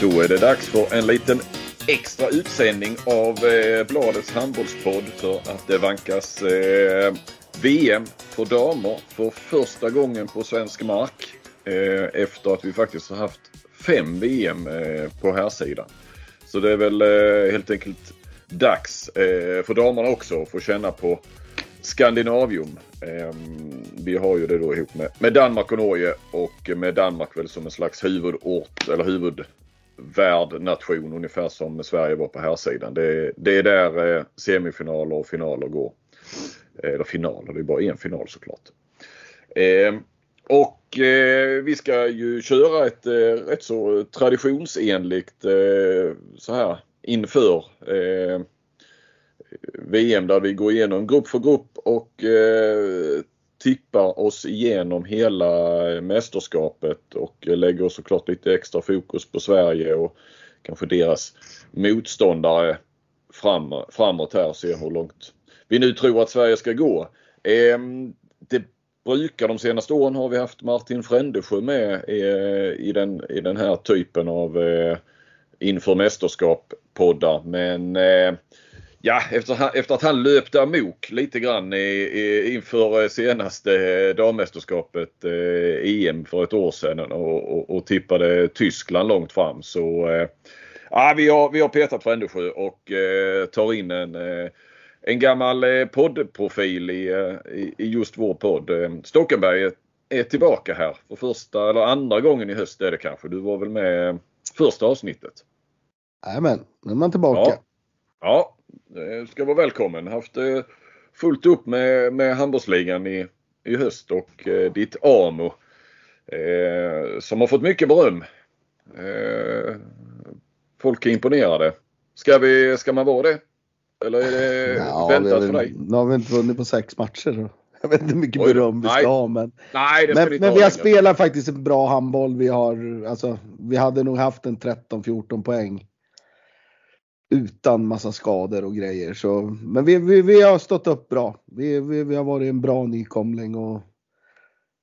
Då är det dags för en liten extra utsändning av eh, Bladets handbollspodd för att det vankas eh, VM för damer för första gången på svensk mark. Eh, efter att vi faktiskt har haft fem VM eh, på här sidan. Så det är väl eh, helt enkelt dags eh, för damerna också att få känna på Skandinavium. Ehm, vi har ju det då ihop med, med Danmark och Norge och med Danmark väl som en slags huvudort eller huvud värdnation ungefär som Sverige var på här sidan. Det, det är där eh, semifinaler och finaler går. Eh, eller finaler, det är bara en final såklart. Ehm, och eh, vi ska ju köra ett eh, rätt så traditionsenligt eh, så här inför eh, VM där vi går igenom grupp för grupp och tippar oss igenom hela eh, mästerskapet och eh, lägger såklart lite extra fokus på Sverige och kanske deras motståndare fram, framåt här och se hur långt vi nu tror att Sverige ska gå. Eh, det brukar de senaste åren har vi haft Martin Frändesjö med i, i, den, i den här typen av eh, inför mästerskap poddar men eh, Ja, efter, efter att han löpte amok lite grann i, i, inför senaste dammästerskapet eh, EM för ett år sedan och, och, och, tippade Tyskland långt fram så eh, ja, vi, har, vi har petat Frändesjö och eh, tar in en, eh, en gammal eh, poddprofil i, eh, i, i, just vår podd. Stockenberg är, tillbaka här för första eller andra gången i höst är det kanske. Du var väl med första avsnittet? Jajamän, nu är man tillbaka. Ja. ja, Eh, ska vara välkommen. Haft eh, fullt upp med, med handbollsligan i, i höst och eh, ditt AMO eh, som har fått mycket beröm. Eh, folk är imponerade. Ska, vi, ska man vara det? Eller är det ja, väntat för dig? Nu har vi inte vunnit på sex matcher. Jag vet inte hur mycket beröm vi ska ha men, Nej, men, men vi har spelat faktiskt en bra handboll. Vi, har, alltså, vi hade nog haft en 13-14 poäng utan massa skador och grejer. Så, men vi, vi, vi har stått upp bra. Vi, vi, vi har varit en bra nykomling och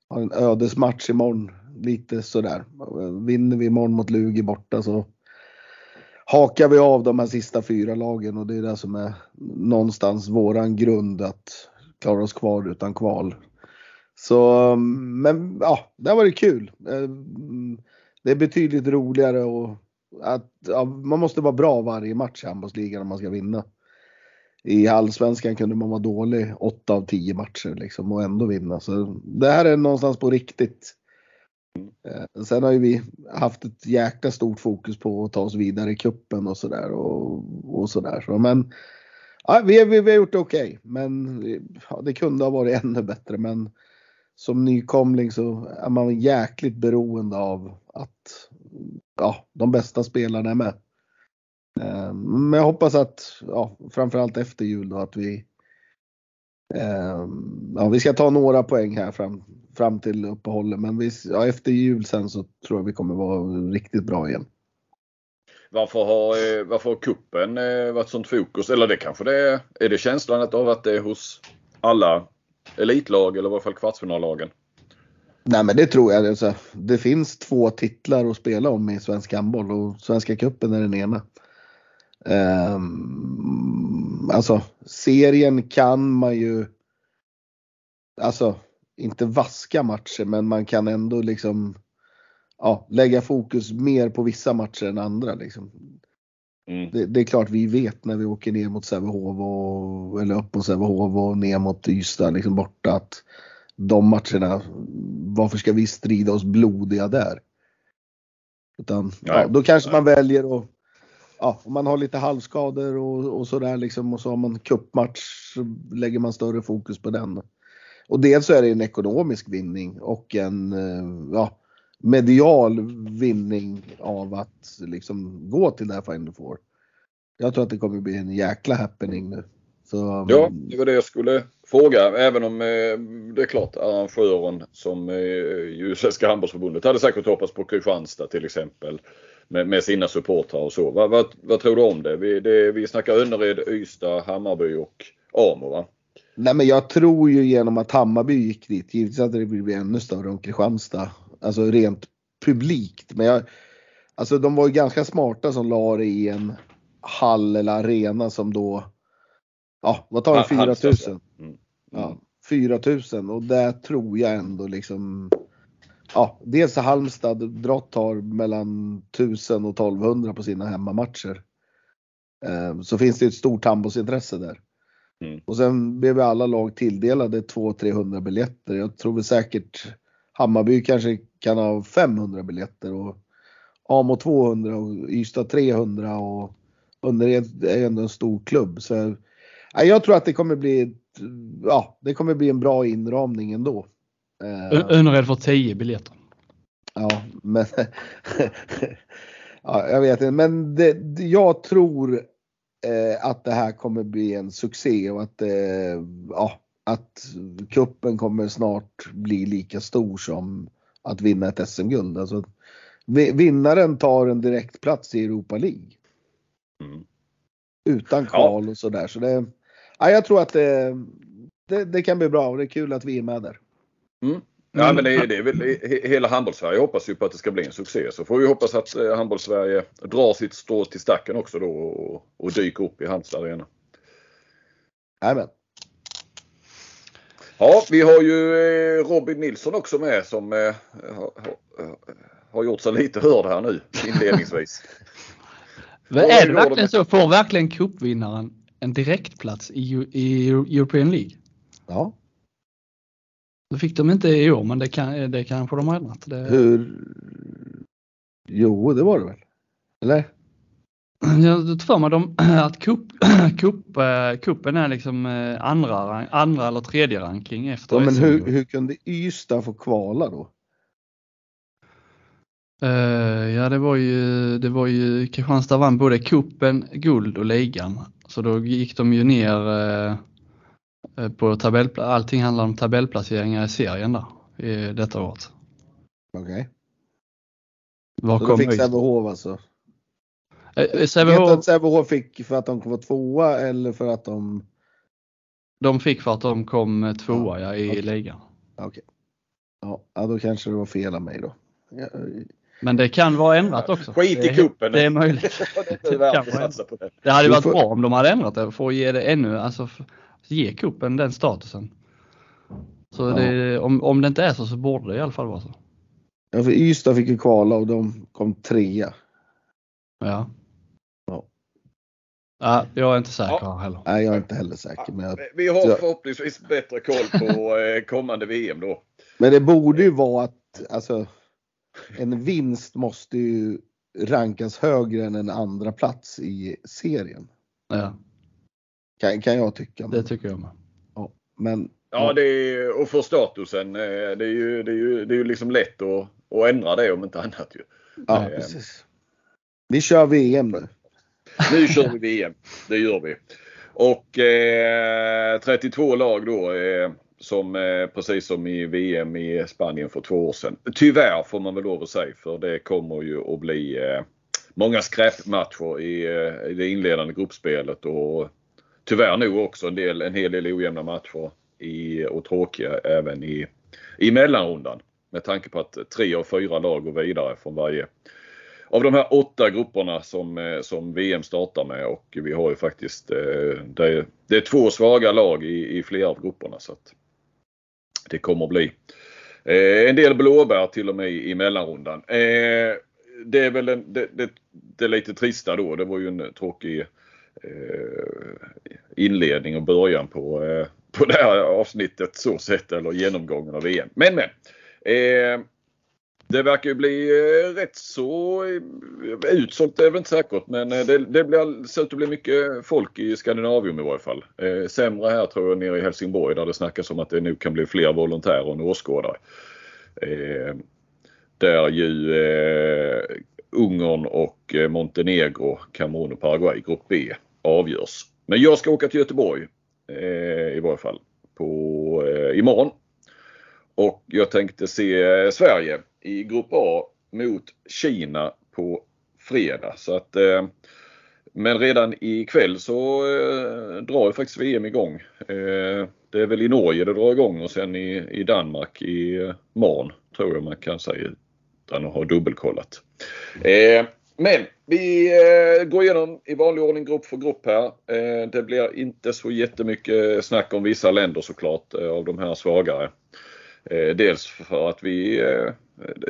har en ödesmatch imorgon. Lite sådär. Vinner vi imorgon mot Lugi borta så hakar vi av de här sista fyra lagen och det är det som är någonstans våran grund att klara oss kvar utan kval. Så, men ja, det har varit kul. Eh, det är betydligt roligare och att ja, man måste vara bra varje match i handbollsligan om man ska vinna. I allsvenskan kunde man vara dålig 8 av 10 matcher liksom och ändå vinna. Så det här är någonstans på riktigt. Eh, sen har ju vi haft ett jäkla stort fokus på att ta oss vidare i kuppen och sådär. Och, och sådär. Så, men ja, vi, vi, vi har gjort det okej. Okay. Men ja, det kunde ha varit ännu bättre. Men som nykomling så är man jäkligt beroende av att ja, de bästa spelarna är med. Eh, men jag hoppas att, ja, framförallt efter jul då, att vi eh, Ja, vi ska ta några poäng här fram, fram till uppehållet men vi, ja, efter jul sen så tror jag vi kommer vara riktigt bra igen. Varför har, eh, varför har kuppen eh, varit sånt fokus? Eller det kanske det är, är det känslan av att det är hos alla elitlag eller i varje fall kvartsfinallagen? Nej men det tror jag. Alltså, det finns två titlar att spela om i svensk handboll och Svenska cupen är den ena. Um, alltså serien kan man ju Alltså inte vaska matcher men man kan ändå liksom ja, lägga fokus mer på vissa matcher än andra. Liksom. Mm. Det, det, är klart vi vet när vi åker ner mot Sävehof och, eller upp mot Sävehof och ner mot Ystad liksom borta att de matcherna, varför ska vi strida oss blodiga där? Utan ja, då kanske man väljer att, ja, om man har lite halvskador och, och sådär liksom och så har man kuppmatch så lägger man större fokus på den. Och dels så är det en ekonomisk vinning och en eh, ja, medial vinning av att liksom gå till det här Final Four. Jag tror att det kommer bli en jäkla happening nu. Så, ja, det var det jag skulle fråga. Även om eh, det är klart arrangören som eh, ju Svenska Handbollsförbundet hade säkert hoppats på Kristianstad till exempel. Med, med sina supportrar och så. Vad, vad, vad, tror du om det? Vi, det, vi snackar Önnered, Ystad, Hammarby och Amo va? Nej men jag tror ju genom att Hammarby gick dit, givetvis hade det blivit ännu större om Kristianstad. Alltså rent publikt. Men jag, Alltså de var ju ganska smarta som la det i en hall eller arena som då, ja vad tar det, 4000? Mm. Ja, 4000 och där tror jag ändå liksom, ja dels Halmstad, Drott har mellan 1000 och 1200 på sina hemmamatcher. Eh, så finns det ett stort handbollsintresse där. Mm. Och sen blev alla lag tilldelade 200-300 biljetter. Jag tror väl säkert Hammarby kanske kan ha 500 biljetter och Amo 200 och Ystad 300 och Önnered är ändå en stor klubb. Så, ja, jag tror att det kommer bli, ja, det kommer bli en bra inramning ändå. Önnered får 10 biljetter. Ja, men ja, jag vet inte, men det, jag tror eh, att det här kommer bli en succé och att, eh, ja, att kuppen kommer snart bli lika stor som att vinna ett SM-guld. Alltså, vinnaren tar en direktplats i Europa League. Mm. Utan kval ja. och sådär. Så det, ja, jag tror att det, det, det, kan bli bra och det är kul att vi är med där. Mm. Ja, men det är, det är väl hela handbolls-Sverige hoppas ju på att det ska bli en succé. Så får vi hoppas att eh, handbolls-Sverige drar sitt strå till stacken också då och, och dyker upp i Halmstad Arena. Jajamän. Ja, vi har ju eh, Robin Nilsson också med som eh, har, har gjort sig lite hörd här nu inledningsvis. är det verkligen så? Får verkligen cupvinnaren en direktplats i, i European League? Ja. Det fick de inte i år men det, kan, det kanske de har ändrat. Det... Hur? Jo, det var det väl? Eller? Jag tror mig de, att cup, cup, kuppen är liksom eh, andra, andra eller tredje ranking efter ja, Men hur, hur kunde Ystad få kvala då? Uh, ja det var ju, det var ju Kristianstad vann både kuppen, guld och ligan. Så då gick de ju ner uh, på tabellplats, allting handlar om tabellplaceringar i serien där i detta året. Okej. Okay. Var så då fick Sävehof alltså? Eh, Sävehof... Sävehof fick för att de kom tvåa eller för att de? De fick för att de kom tvåa ja, i okay. ligan. Okej. Okay. Ja, då kanske det var fel av mig då. Jag, men det kan vara ändrat också. Skit i kuppen. Det är möjligt. det, är det, det hade varit bra om de hade ändrat det för att ge det ännu, alltså ge kuppen den statusen. Så ja. det, om, om det inte är så så borde det i alla fall vara så. Ja, för Ystad fick ju kvala och de kom trea. Ja. Ja. ja jag är inte säker ja. heller. Nej, jag är inte heller säker. Men jag, vi har förhoppningsvis bättre koll på eh, kommande VM då. Men det borde ju vara att, alltså en vinst måste ju rankas högre än en andra plats i serien. Ja. Kan, kan jag tycka. Det tycker jag med. Ja, men, ja, det är, och för statusen. Eh, det är ju, det är ju, det är ju liksom lätt att, att ändra det om inte annat. Ju. Ja, eh, precis. Vi kör VM nu. Nu kör vi VM. Det gör vi. Och eh, 32 lag då. Eh, som eh, precis som i VM i Spanien för två år sedan. Tyvärr får man väl lov att säga för det kommer ju att bli eh, många skräpmatcher i, eh, i det inledande gruppspelet och tyvärr nog också en, del, en hel del ojämna matcher i, och tråkiga även i, i mellanrundan. Med tanke på att tre av fyra lag går vidare från varje av de här åtta grupperna som, som VM startar med och vi har ju faktiskt det, det är två svaga lag i, i flera av grupperna. Så att det kommer bli. Eh, en del blåbär till och med i mellanrundan. Eh, det är väl en, det, det, det, är lite trista då. Det var ju en tråkig eh, inledning och början på, eh, på det här avsnittet så sett eller genomgången av VM. Men men. Eh, det verkar ju bli eh, rätt så eh, utsålt, det är väl inte säkert, men eh, det, det blir, ser ut att bli mycket folk i Skandinavium i varje fall. Sämre här tror jag nere i Helsingborg där det snackas om att det nu kan bli fler volontärer än åskådare. Där ju Ungern och Montenegro, Kamerun och Paraguay, grupp B, avgörs. Men jag ska åka till Göteborg i varje fall på, imorgon. Och jag tänkte se Sverige i Grupp A mot Kina på fredag. Så att, eh, men redan ikväll så eh, drar ju faktiskt VM igång. Eh, det är väl i Norge det drar igång och sen i, i Danmark i eh, Marn tror jag man kan säga utan att ha dubbelkollat. Eh, men vi eh, går igenom i vanlig ordning grupp för grupp här. Eh, det blir inte så jättemycket snack om vissa länder såklart eh, av de här svagare. Eh, dels för att vi, eh,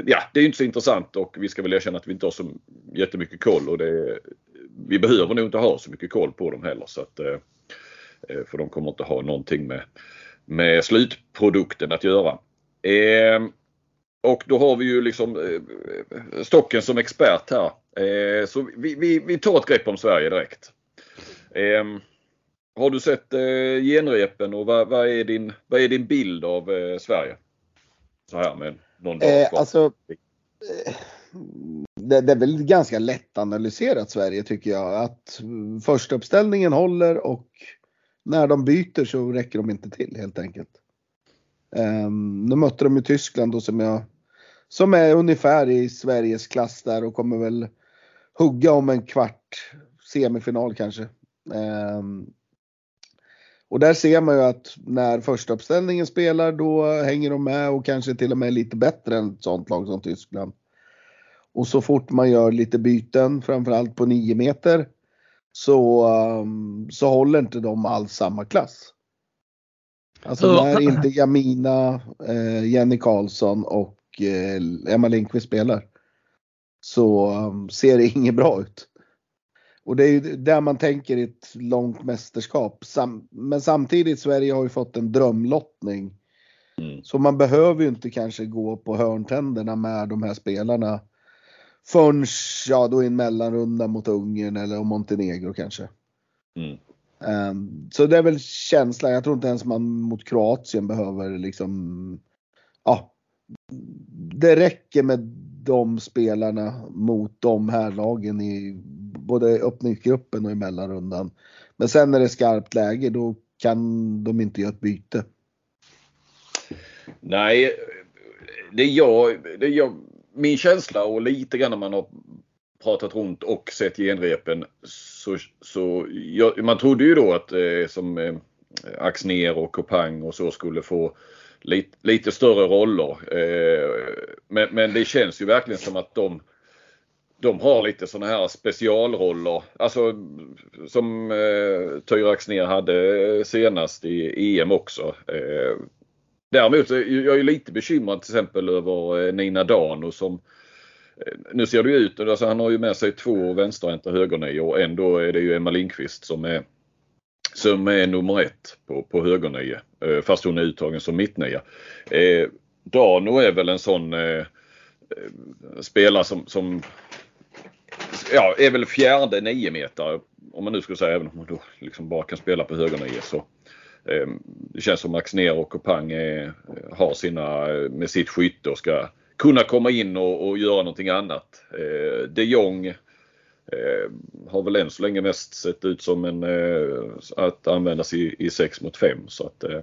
ja det är inte så intressant och vi ska väl erkänna att vi inte har så jättemycket koll och det, vi behöver nog inte ha så mycket koll på dem heller. Så att, eh, eh, för de kommer inte ha någonting med, med slutprodukten att göra. Ehm, och då har vi ju liksom eh, Stocken som expert här. Eh, så vi, vi, vi tar ett grepp om Sverige direkt. Eh, har du sett eh, genrepen och vad, vad, är din, vad är din bild av eh, Sverige? Så här med någon dag kvar. Alltså, det, det, är väl ganska lätt analyserat Sverige tycker jag. Att första uppställningen håller och när de byter så räcker de inte till helt enkelt. Um, nu mötte de ju Tyskland då som jag som är ungefär i Sveriges klass där och kommer väl hugga om en kvart semifinal kanske. Um, och där ser man ju att när första uppställningen spelar då hänger de med och kanske till och med lite bättre än ett sånt lag som Tyskland. Och så fort man gör lite byten, framförallt på 9 meter, så, um, så håller inte de alls samma klass. Alltså när inte Jamina, eh, Jenny Karlsson och eh, Emma Lindqvist spelar så um, ser det inget bra ut. Och det är ju där man tänker i ett långt mästerskap. Sam men samtidigt Sverige har ju fått en drömlottning. Mm. Så man behöver ju inte kanske gå på hörntänderna med de här spelarna förrän ja, då i en mellanrunda mot Ungern eller Montenegro kanske. Mm. Um, så det är väl känslan. Jag tror inte ens man mot Kroatien behöver liksom ja, det räcker med de spelarna mot de här lagen i både öppningsgruppen och i mellanrundan. Men sen när det är skarpt läge då kan de inte göra ett byte. Nej, det är jag, det är jag min känsla och lite grann när man har pratat runt och sett genrepen så, så jag, man trodde ju då att eh, som eh, Axner och Kopang och så skulle få lite, lite större roller. Eh, men, men det känns ju verkligen som att de de har lite sådana här specialroller. Alltså som eh, Tyra ner hade senast i EM också. Eh, däremot är jag lite bekymrad till exempel över eh, Nina Dano som eh, nu ser det ju ut, alltså han har ju med sig två vänsterhänta högernior och ändå är det ju Emma Lindqvist som är som är nummer ett på, på högernie. Eh, fast hon är uttagen som mittnia. Eh, Dano är väl en sån eh, eh spelare som, som ja, är väl fjärde niometare om man nu skulle säga även om man då liksom bara kan spela på högernie så eh, det känns som Max Ner och Kopang eh, har sina med sitt skytte och ska kunna komma in och, och göra någonting annat. Eh, de Jong Eh, har väl än så länge mest sett ut som en eh, att användas i, i 6 mot 5. Så att, eh,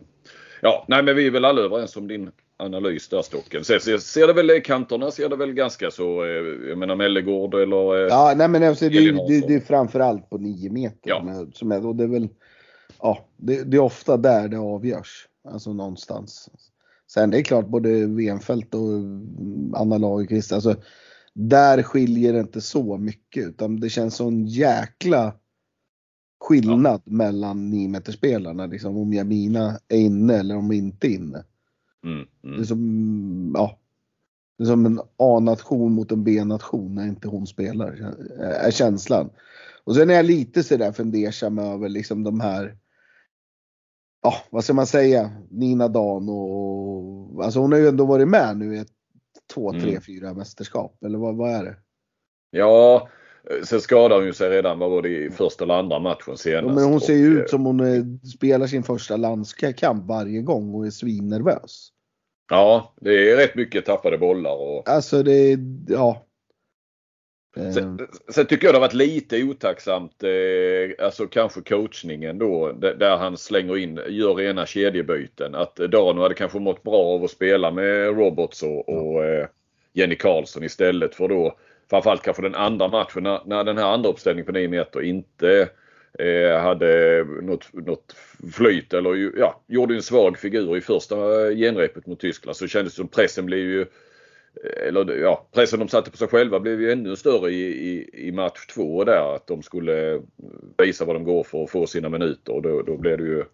ja, nej men vi är väl alla överens om din analys där Stocken. Sen ser, ser det väl, kanterna ser det väl ganska så, eh, jag menar Mellegård eller eh, Ja, nej men alltså, det, det, det är framförallt på 9 meter. Ja. Med, som är, och det är väl, ja, det, det, är ofta där det avgörs. Alltså någonstans. Sen det är klart både VM-fält och Anna Lagerqvist, alltså där skiljer det inte så mycket utan det känns som en jäkla skillnad ja. mellan 9 spelarna liksom om Jamina är inne eller om inte är inne. Mm, mm. Det är som, ja, det är som en A-nation mot en B-nation när inte hon spelar, är känslan. Och sen är jag lite sådär fundersam över liksom de här, ja vad ska man säga, Nina Dan och, alltså hon har ju ändå varit med nu i ett två, tre, mm. fyra mästerskap? Eller vad, vad är det? Ja, sen skadade hon ju sig redan, vad var det i första eller andra matchen senast. Ja, men hon ser ju ut eh, som hon är, spelar sin första landskamp varje gång och är svinnervös. Ja, det är rätt mycket tappade bollar. Och... Alltså det, ja. Sen, sen, tycker jag det har varit lite otacksamt, eh, alltså kanske coachningen då, där han slänger in, gör rena kedjebyten. Att Dano hade kanske mått bra av att spela med Robots och, och eh, Jenny Karlsson istället för då, framförallt kanske den andra matchen när, när den här andra uppställningen på 9 meter inte eh, hade något, något flyt eller ja, gjorde en svag figur i första genrepet mot Tyskland så kändes det som pressen blev ju eller ja, pressen de satte på sig själva blev ju ännu större i, i, i match två där. Att de skulle visa vad de går för att få sina minuter och då, då blev det ju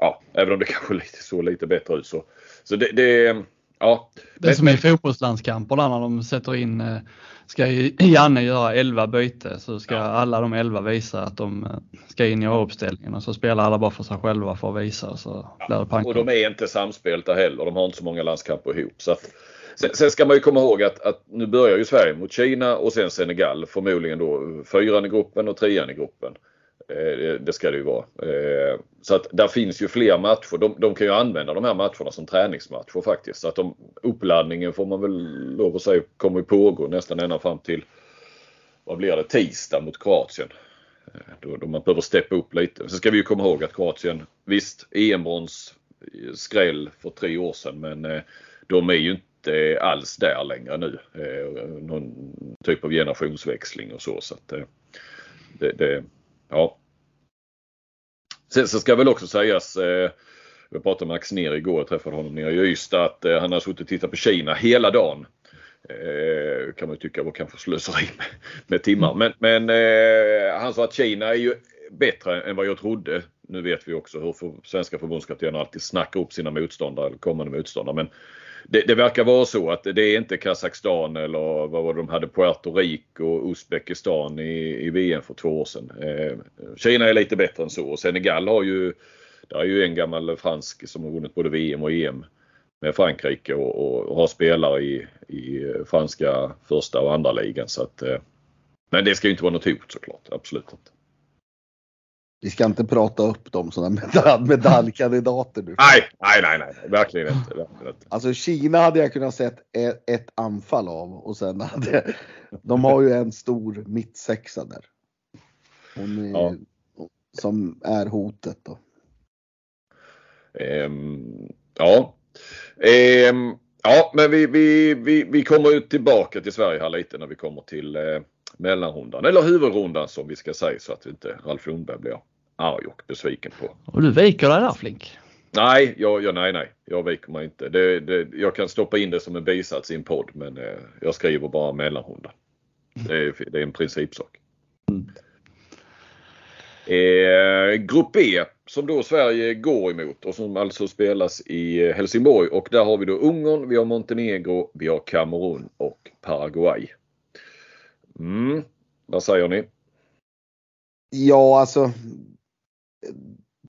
Ja, även om det kanske lite, såg lite bättre ut så. Så det, det ja. Det är som i fotbollslandskamperna när de sätter in, eh, ska Janne göra 11 byte så ska ja. alla de 11 visa att de eh, ska in i A-uppställningen och så spelar alla bara för sig själva för att visa så ja. Och de är inte samspelta heller. De har inte så många landskamper ihop. Så att, Sen, sen, ska man ju komma ihåg att, att, nu börjar ju Sverige mot Kina och sen Senegal. Förmodligen då fyran i gruppen och trean i gruppen. Eh, det ska det ju vara. Eh, så att där finns ju fler matcher. De, de, kan ju använda de här matcherna som träningsmatcher faktiskt. Så att de, uppladdningen får man väl lov att säga kommer ju pågå nästan ända fram till vad blir det, tisdag mot Kroatien. Eh, då, då man behöver steppa upp lite. Sen ska vi ju komma ihåg att Kroatien, visst EM-brons skräll för tre år sedan men de är ju inte alls där längre nu. Eh, någon typ av generationsväxling och så. så att eh, det, det, ja, Sen så ska väl också sägas, eh, jag pratade med Axner igår, jag träffade honom nere i Ystad, att han har suttit och tittat på Kina hela dagen. Eh, kan man ju tycka var kanske slöseri med, med timmar. Men, men eh, han sa att Kina är ju bättre än vad jag trodde. Nu vet vi också hur för, svenska förbundskaptener alltid snackar upp sina motståndare eller kommande motståndare. Men det, det, verkar vara så att det är inte Kazakstan eller vad var det de hade, Puerto Rico och Uzbekistan i, i VM för två år sedan. Eh, Kina är lite bättre än så och Senegal har ju, det är ju en gammal fransk som har vunnit både VM och EM med Frankrike och, och har spelare i, i franska första och andra ligan. Så att, eh, men det ska ju inte vara något hot såklart, absolut inte. Vi ska inte prata upp dem som medalj, medaljkandidater nu. Nej, nej, nej, nej, verkligen inte. Verkligen inte. Alltså Kina hade jag kunnat sett ett, ett anfall av och sen hade de har ju en stor mittsexa där. Är, ja. Som är hotet då. Um, ja. Um, ja, men vi, vi, vi, vi kommer ju tillbaka till Sverige här lite när vi kommer till eh, mellanrundan eller huvudrundan som vi ska säga så att inte Ralf Lundberg blir arg och besviken på. Och du viker dig där Flink? Nej, jag, jag, nej, nej, jag viker mig inte. Det, det, jag kan stoppa in det som en bisats i en podd men eh, jag skriver bara mellanrunda. Det är, det är en principsak. Mm. Eh, grupp E som då Sverige går emot och som alltså spelas i Helsingborg och där har vi då Ungern, vi har Montenegro, vi har Kamerun och Paraguay. Mm. Vad säger ni? Ja, alltså.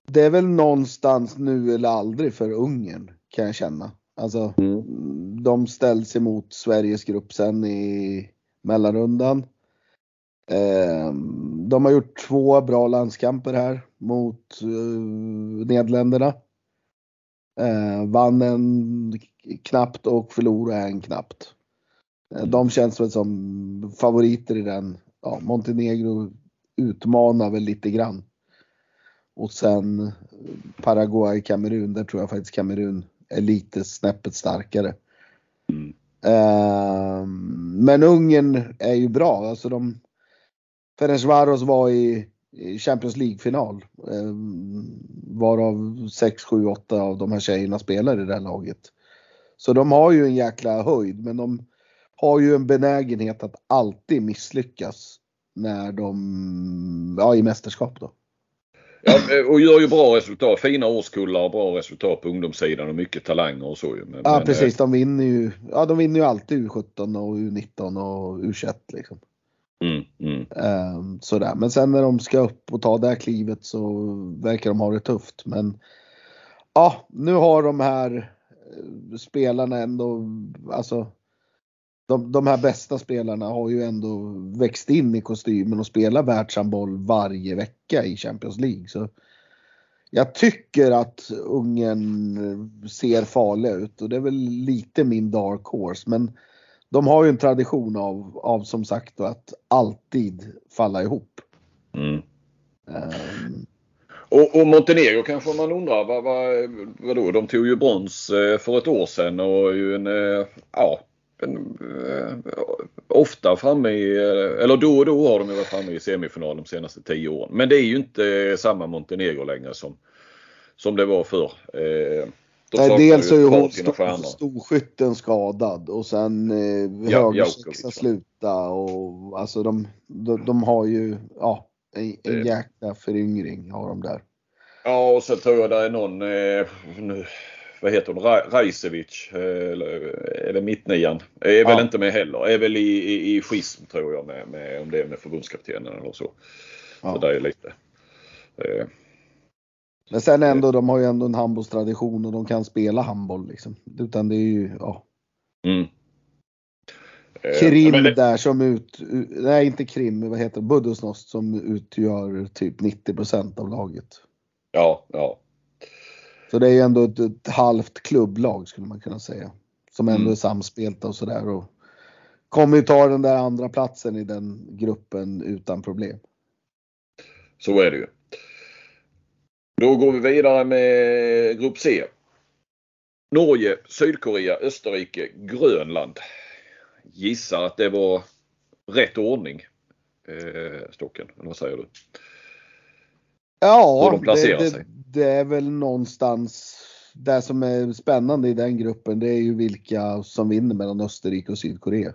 Det är väl någonstans nu eller aldrig för Ungern kan jag känna. Alltså, mm. de ställs emot Sveriges grupp sen i mellanrundan. Eh, de har gjort två bra landskamper här mot eh, Nederländerna. Eh, vann en knappt och förlorade en knappt. Eh, de känns väl som favoriter i den. Ja, Montenegro utmanar väl lite grann. Och sen Paraguay, Kamerun, där tror jag faktiskt Kamerun är lite snäppet starkare. Mm. Uh, men Ungern är ju bra. Alltså de, Ferencvaros var i, i Champions League-final. Uh, varav 6, 7, 8 av de här tjejerna spelar i det här laget. Så de har ju en jäkla höjd men de har ju en benägenhet att alltid misslyckas när de, ja i mästerskap då. Ja, och gör ju bra resultat. Fina årskullar och bra resultat på ungdomssidan och mycket talanger och så. Men, ja precis, de vinner ju, ja, de vinner ju alltid U17 och U19 och U21 liksom. Mm, mm. Um, sådär. Men sen när de ska upp och ta det här klivet så verkar de ha det tufft. Men ja, nu har de här eh, spelarna ändå, alltså de, de här bästa spelarna har ju ändå växt in i kostymen och spelar världshandboll varje vecka i Champions League. Så jag tycker att Ungern ser farliga ut och det är väl lite min dark horse. Men de har ju en tradition av, av som sagt att alltid falla ihop. Mm. Um, och, och, Montenegro kanske man undrar, vad, vad, vadå? De tog ju brons eh, för ett år sedan och ju en, eh, ja ofta framme i, eh, eller då och då har de varit framme i semifinal de senaste tio åren. Men det är ju inte samma Montenegro längre som, som det var förr. Eh, Nej, dels är ju hon st storskytten skadad och sen eh, ja, högersexan sluta och alltså de, de, de, har ju ja, en, en jäkla föryngring har de där. Ja och så tror jag det är någon, eh, nu, vad heter hon, Rajsevic, eh, eller, eller mittnian, är ja. väl inte med heller. Är väl i, i, i schism tror jag med, med om det är med förbundskaptenen eller så. Ja. Så det är lite. Eh, men sen ändå, de har ju ändå en handbollstradition och de kan spela handboll liksom. Utan det är ju, ja. Mm. Eh, Krim det... där som ut, nej inte Krim, vad heter det, Budusnost som utgör typ 90% av laget. Ja, ja. Så det är ju ändå ett, ett halvt klubblag skulle man kunna säga. Som ändå mm. är samspelta och sådär. Och kommer ju ta den där andra platsen i den gruppen utan problem. Så är det ju. Då går vi vidare med Grupp C. Norge, Sydkorea, Österrike, Grönland. Gissar att det var rätt ordning. Eh, stocken, eller vad säger du? Ja, de det, det, det, är väl någonstans det som är spännande i den gruppen. Det är ju vilka som vinner mellan Österrike och Sydkorea.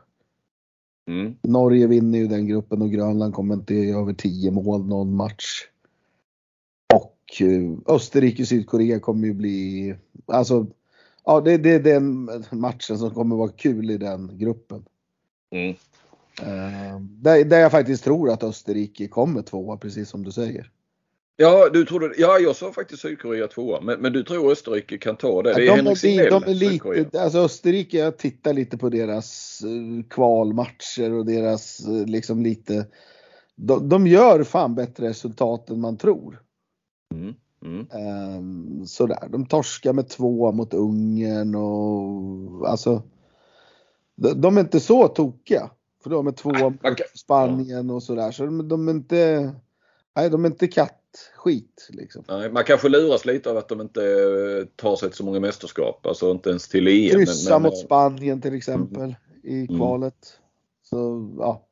Mm. Norge vinner ju den gruppen och Grönland kommer inte över 10 mål någon match. Och eh, Österrike Sydkorea kommer ju bli, alltså, ja det, det är den matchen som kommer vara kul i den gruppen. Mm. Uh, där, där jag faktiskt tror att Österrike kommer tvåa precis som du säger. Ja, du trodde, ja jag sa faktiskt Sydkorea tvåa, men, men du tror Österrike kan ta det? Det är de Henrik Signell, de är lite, alltså Österrike, jag tittar lite på deras uh, kvalmatcher och deras uh, liksom lite, de, de, gör fan bättre resultat än man tror. Mm. Mm. Um, sådär, de torskar med två mot Ungern och alltså de, de är inte så tokiga. För de är två mot Spanien och sådär. Så de, de är inte, nej de är inte kattskit liksom. Nej, man kanske luras lite av att de inte eh, tar sig till så många mästerskap. Alltså inte ens till EM. Kryssa mot Spanien till exempel mm. i mm. kvalet. Så ja.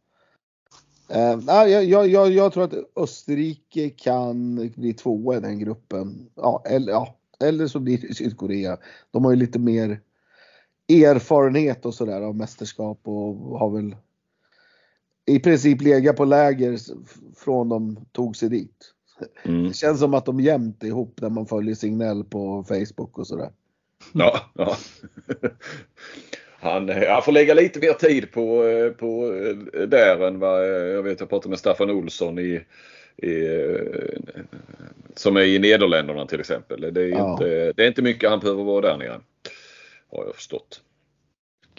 Uh, jag, jag, jag, jag, tror att Österrike kan bli tvåa i den gruppen. Ja, eller, ja, eller så blir det Sydkorea. De har ju lite mer erfarenhet och sådär av mästerskap och har väl i princip legat på läger från de tog sig dit. Mm. Det känns som att de jämt är ihop när man följer Signell på Facebook och sådär. Ja, ja. Han, han får lägga lite mer tid på, på där än vad jag vet jag pratade med Staffan Olsson i, i som är i Nederländerna till exempel. Det är, ja. inte, det är inte mycket han behöver vara där nere. Har jag förstått.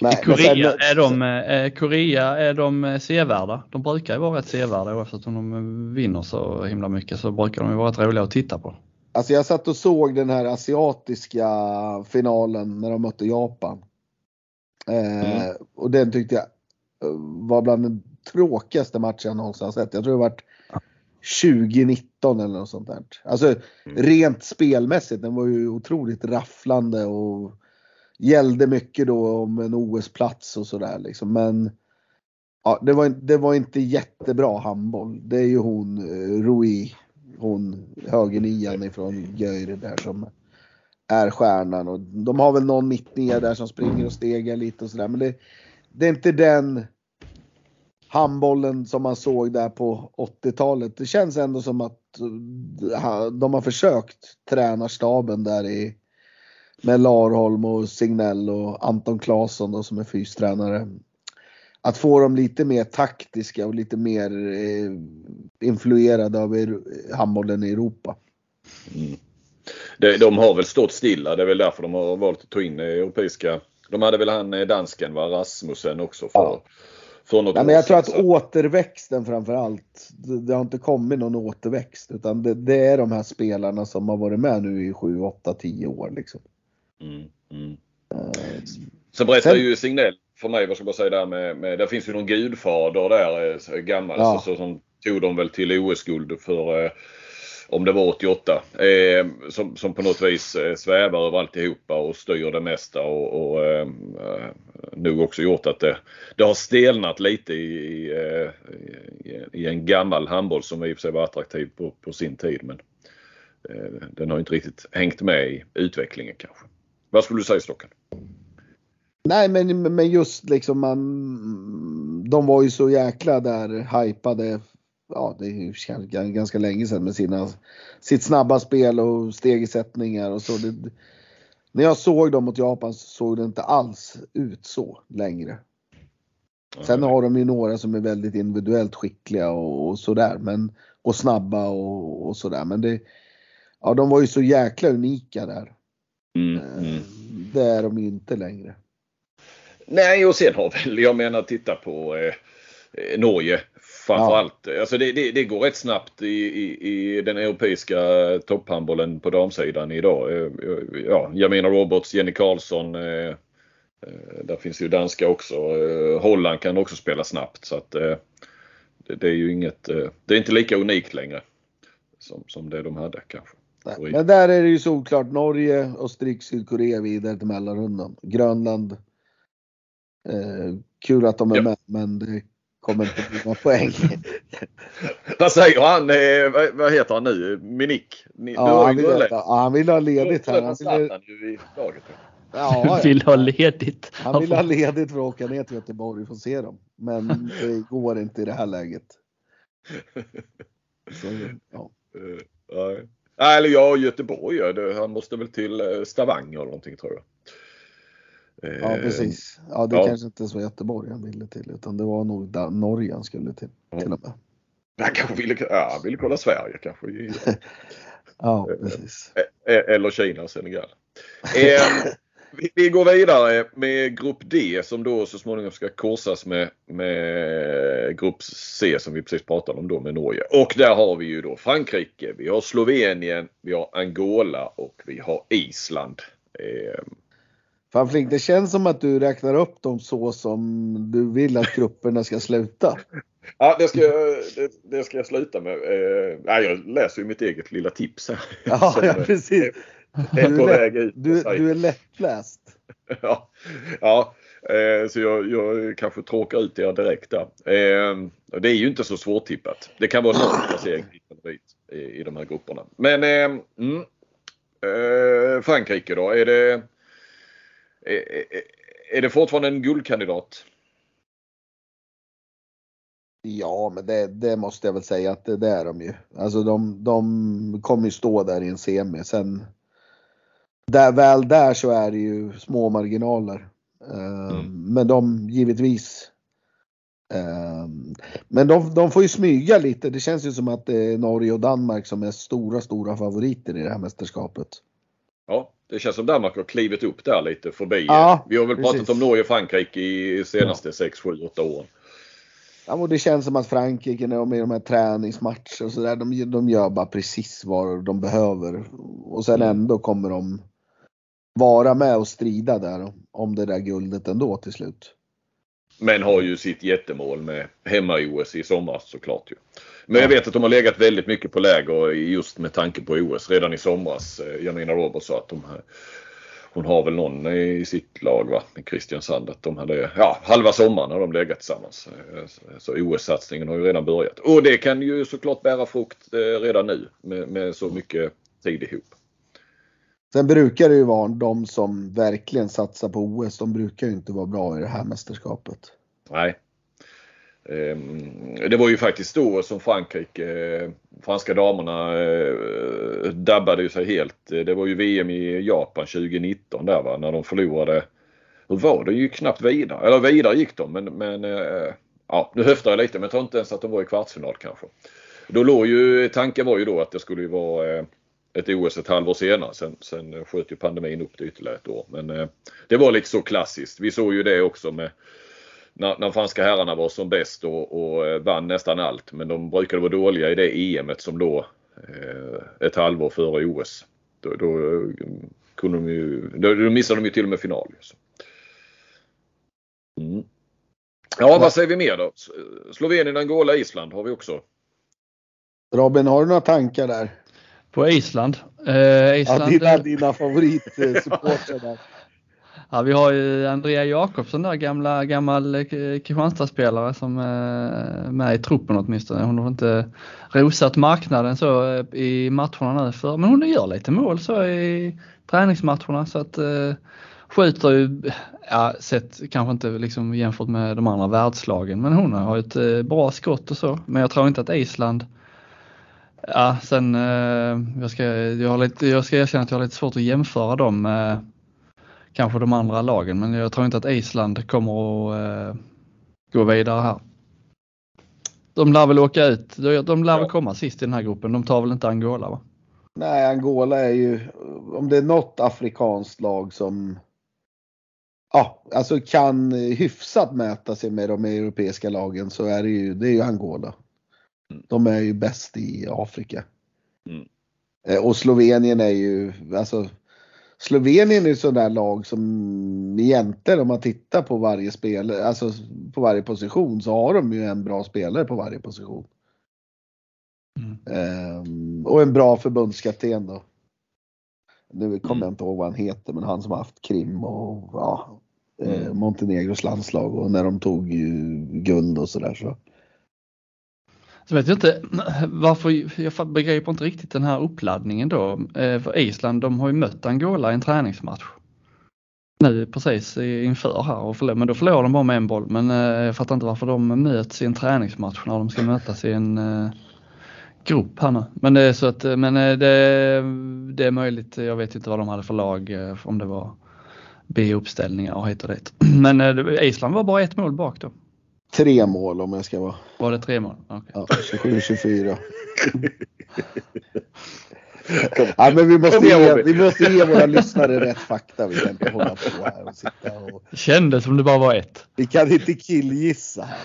Nej, Korea, är de, är Korea är de sevärda? De brukar ju vara rätt sevärda oavsett om de vinner så himla mycket så brukar de ju vara rätt roliga att titta på. Alltså jag satt och såg den här asiatiska finalen när de mötte Japan. Eh, mm. Och den tyckte jag eh, var bland den tråkigaste matchen jag någonsin har sett. Jag tror det var 2019 eller något sånt där. Alltså mm. rent spelmässigt, den var ju otroligt rafflande och gällde mycket då om en OS-plats och sådär liksom. Men ja, det, var, det var inte jättebra handboll. Det är ju hon eh, Rui, hon högernian ifrån Göire där som är stjärnan. Och de har väl någon mittnia där som springer och stegar lite och sådär. Men det, det är inte den handbollen som man såg där på 80-talet. Det känns ändå som att eh, de har försökt tränarstaben där i med Larholm och Signell och Anton Claesson då, som är fystränare. Att få dem lite mer taktiska och lite mer eh, influerade av handbollen i Europa. Mm. De, de har väl stått stilla. Det är väl därför de har valt att ta in europeiska. De hade väl han eh, dansken, va? Rasmussen också. För, ja. för något ja, men jag tror att återväxten framförallt. Det har inte kommit någon återväxt. Utan det, det, är de här spelarna som har varit med nu i 7, 8, 10 år. Liksom. Mm, mm. Uh, Sen berättar sen, ju Signell för mig, vad ska jag säga där med, med, det finns ju någon gudfader där eh, gammal ja. så, som tog dem väl till OS-guld för eh, om det var 88. Eh, som, som på något vis eh, svävar över alltihopa och styr det mesta och, och eh, nog också gjort att det, det har stelnat lite i, i, i, i en gammal handboll som i och för sig var attraktiv på, på sin tid. Men eh, den har inte riktigt hängt med i utvecklingen kanske. Vad skulle du säga Stocken? Nej men, men just liksom man, de var ju så jäkla där hypade, ja det är ju ganska länge sedan med sina, sitt snabba spel och stegisättningar och så. Det, när jag såg dem mot Japan så såg det inte alls ut så längre. Sen har de ju några som är väldigt individuellt skickliga och, och sådär. Men, och snabba och, och sådär. Men det, ja, de var ju så jäkla unika där. Mm, eh, mm. Det är de inte längre. Nej, och sen har väl, jag menar titta på eh, eh Norge framförallt. Ja. Alltså det, det, det, går rätt snabbt i, i, i den europeiska topphandbollen på damsidan idag. Eh, ja, Jamina Roberts, Jenny Karlsson. Eh, där finns ju danska också. Holland kan också spela snabbt. Så att det, det är ju inget, det är inte lika unikt längre. Som, som det de hade kanske. Nej, men där är det ju solklart Norge, Österrike, Sydkorea vidare till mellanrundan. Grönland, Eh, kul att de är ja. med men det kommer inte bli några poäng. vad säger han? Eh, vad, heter han nu? Minik? Ni, ja, han, vill, ja, han vill ha ledigt här. Han vill, ju Ja, vill ha ledigt. Han vill ha ledigt för att åka ner till Göteborg och få se dem. Men det går inte i det här läget. Så, ja. Nej, eller ja, Göteborg. Han måste väl till eh, Stavanger eller någonting tror jag. Ja eh, precis. Ja det ja. kanske inte var Göteborg han ville till utan det var nog där Norge han skulle till. Till och med. Han kanske ville, ja, han ville kolla Sverige kanske. ja precis. Eh, eh, eller Kina och Senegal. vi, går vidare med Grupp D som då så småningom ska korsas med, med Grupp C som vi precis pratade om då med Norge. Och där har vi ju då Frankrike, vi har Slovenien, vi har Angola och vi har Island. Fan Flink, det känns som att du räknar upp dem så som du vill att grupperna ska sluta. Ja, det ska, jag, det, det ska jag sluta med. Eh, jag läser ju mitt eget lilla tips här. Ja, ja precis. Du är, på väg ut du, du är lättläst. ja, ja eh, så jag, jag kanske tråkar ut er direkt där. Eh, det är ju inte så svårtippat. Det kan vara någon placering i, i de här grupperna. Men eh, mm, eh, Frankrike då, är det är det fortfarande en guldkandidat? Ja, men det, det, måste jag väl säga att det, det är de ju. Alltså de, de kommer ju stå där i en semi. Sen där, väl där så är det ju små marginaler. Ehm, mm. Men de givetvis. Ehm, men de, de får ju smyga lite. Det känns ju som att det är Norge och Danmark som är stora, stora favoriter i det här mästerskapet. Ja, det känns som Danmark har klivit upp där lite förbi. Ja, Vi har väl precis. pratat om Norge och Frankrike i senaste ja. 6, 7, 8 åren. Ja, och det känns som att Frankrike när de är i de här träningsmatcher och sådär, de, de gör bara precis vad de behöver. Och sen mm. ändå kommer de vara med och strida där om det där guldet ändå till slut. Men har ju sitt jättemål med hemma-OS i somras såklart ju. Men jag vet att de har legat väldigt mycket på läger just med tanke på OS redan i somras. Eh, Janina Roberts sa att de här, hon har väl någon i sitt lag va, med Kristiansand. Att de hade, ja halva sommaren har de legat tillsammans. Eh, så OS-satsningen har ju redan börjat. Och det kan ju såklart bära frukt eh, redan nu med, med så mycket tid ihop. Sen brukar det ju vara de som verkligen satsar på OS. De brukar ju inte vara bra i det här mästerskapet. Nej, ehm, det var ju faktiskt då som Frankrike, eh, franska damerna eh, dabbade ju sig helt. Det var ju VM i Japan 2019 där va, när de förlorade. Hur var det? ju knappt vidare. Eller vidare gick de men, men eh, ja, nu höftar jag lite men jag tror inte ens att de var i kvartsfinal kanske. Då låg ju, tanken var ju då att det skulle vara ett OS ett halvår senare. Sen, sen sköt ju pandemin upp det ytterligare ett år. Men eh, det var lite så klassiskt. Vi såg ju det också med när, när franska herrarna var som bäst och, och eh, vann nästan allt. Men de brukade vara dåliga i det EMet som då eh, ett halvår före OS. Då, då, eh, kunde de ju, då, då missade de ju till och med final. Mm. Ja, vad säger vi mer då? Slovenien, Angola, Island har vi också. Robin, har du några tankar där? På Island? Eh, Island ja, dina, dina favoritsupportrar. Ja, vi har ju Andrea Jakobsson där, gamla, gammal eh, Kristianstadsspelare som är med i truppen åtminstone. Hon har inte rosat marknaden så eh, i matcherna nu för, men hon gör lite mål så i träningsmatcherna så att eh, skjuter ju, ja sett kanske inte liksom jämfört med de andra världslagen men hon har ett eh, bra skott och så. Men jag tror inte att Island Ja, sen eh, jag, ska, jag, har lite, jag ska erkänna att jag har lite svårt att jämföra dem med kanske de andra lagen men jag tror inte att Island kommer att eh, gå vidare här. De lär väl åka ut, de lär väl komma sist i den här gruppen. De tar väl inte Angola va? Nej, Angola är ju, om det är något afrikanskt lag som ja, alltså kan hyfsat mäta sig med de europeiska lagen så är det ju, det är ju Angola. De är ju bäst i Afrika. Mm. Eh, Och Slovenien är ju, alltså Slovenien är ju sådär lag som egentligen om man tittar på varje spelare, alltså på varje position så har de ju en bra spelare på varje position. Mm. Ehm, och en bra förbundskapten då. Nu kommer Mm. jag inte ihåg vad han heter men han som har haft Krim och ja, eh, Mm. Montenegros landslag och när de tog ju guld och sådär så. Så vet jag inte varför, jag begriper inte riktigt den här uppladdningen då. Eh, för Island, de har ju mött Angola i en träningsmatch. Nu precis inför här, och förlor, men då förlorar de bara med en boll. Men eh, jag fattar inte varför de möts i en träningsmatch när de ska mötas i en eh, grupp här nu. Men det är så att, men det, det är möjligt, jag vet inte vad de hade för lag, om det var B-uppställningar och hit och dit. Men Island var bara ett mål bak då. Tre mål om jag ska vara Var det tre mål? Okej. ja, 27-24. Ja, men vi måste, ge, vi måste ge våra lyssnare rätt fakta. Vi kan inte hålla på här och sitta och Det kändes som det bara var ett. Vi kan inte killgissa här.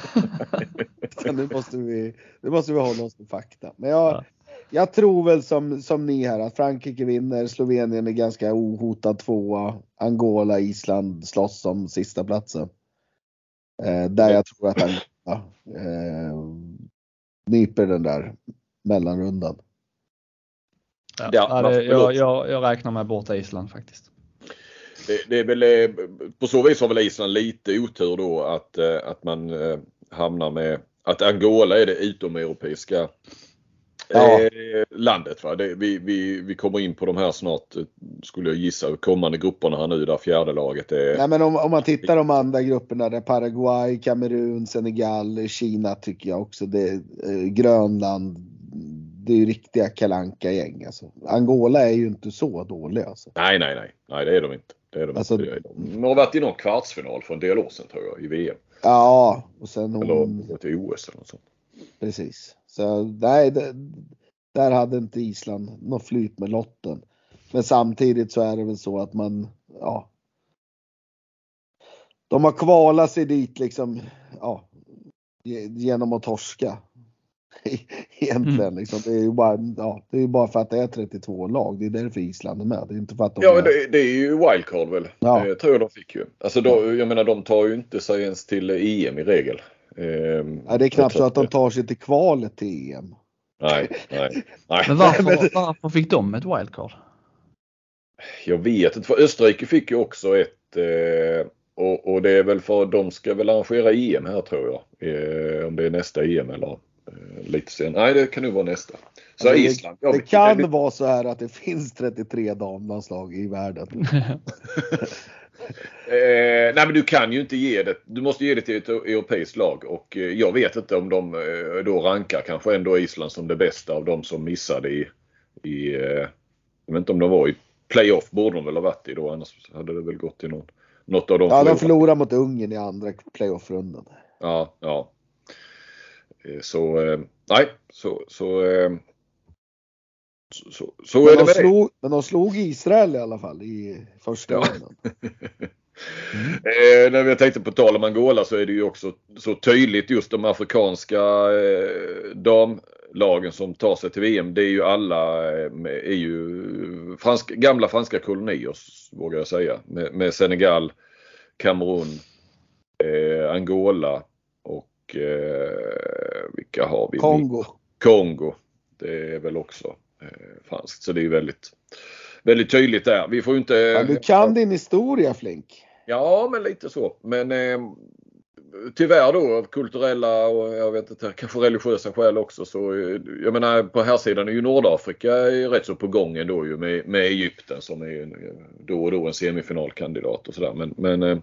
Utan nu, måste vi, nu måste vi hålla oss till fakta. Men jag, Ja. jag tror väl som, som ni här att Frankrike vinner, Slovenien är ganska ohotad tvåa, Angola, Island slåss om sista platsen. Eh, där jag tror att Angola eh, nyper den där mellanrundan. Ja, Ja, det, jag, jag, jag räknar med borta Island faktiskt. Det, det är väl, eh, på så vis har väl Island lite otur då att, eh, att man hamnar med att Angola är det utomeuropeiska Ja. eh, landet. Va? Det, vi, vi, vi kommer in på de här snart eh, skulle jag gissa kommande grupperna här nu där fjärde laget är Nej, men om, om man tittar de andra grupperna där Paraguay, Kamerun, Senegal, Kina tycker jag också det eh, Grönland. Det är ju riktiga kalanka gäng alltså. Angola är ju inte så dåliga alltså. Nej, nej, nej. Nej, det är de inte. Det är de, Alltså- inte. de har varit i någon kvartsfinal för en del år sedan tror jag i VM. Ja, och sen Eller hon, till OS eller något sånt. Precis. Så nej, det, där hade inte Island något flyt med lotten. Men samtidigt så är det väl så att man, ja. De har kvalat sig dit liksom, ja, ge- genom att torska. Egentligen liksom. Det är ju bara, ja, det är bara för att det är 32 lag. Det är därför Island är med. Det är inte för att de Ja, är, det, det är ju wildcard väl. Ja. Eh, tror jag de fick ju. Alltså då, jag menar de tar ju inte sig ens till EM i regel. Ehm, ja, det är knappt så att de tar sig till kvalet till EM. Nej, nej, nej. Men varför, varför fick de ett wildcard? Jag vet inte. För Österrike fick ju också ett. Eh, och, och det är väl för de ska väl arrangera EM här tror jag. Eh, om det är nästa EM eller eh, lite sen. Nej, det kan nog vara nästa. Så Ja, det- Island. ja, det kan vi- vara så här att det finns 33 damlandslag i världen. Eh, nej men du kan ju inte ge det. Du måste ge det till ett europeiskt lag och eh, jag vet inte om de eh, då rankar kanske ändå Island som det bästa av de som missade i, i eh, jag vet inte om de var i playoff borde de väl ha varit i då annars hade det väl gått till någon, något av dem. Ja, de förlorade. mot Ungern i andra playoff-rundan. Ja, ja. Eh, Så eh, nej, så, så, eh, så, så, Men de, slog, men de slog Israel i alla fall i första Ja. rundan. Eh, när vi tänkte på tal om Angola så är det ju också så tydligt just de afrikanska eh, damlagen som tar sig till VM. Det är ju alla eh, är ju fransk, gamla franska kolonier vågar jag säga. Med, med Senegal, Kamerun, eh, Angola och eh, vilka har vi? Kongo. Kongo. Det är väl också eh, franskt. Så det är väldigt, väldigt tydligt där. Vi får ju inte... Ja, du kan din historia Flink. Ja, men lite så. Men eh, tyvärr då av kulturella och jag vet inte, kanske religiösa skäl också så eh, jag menar på här sidan är ju Nordafrika är rätt så på gång ändå ju med, med Egypten som är eh, då och då en semifinalkandidat och sådär. Men, men eh,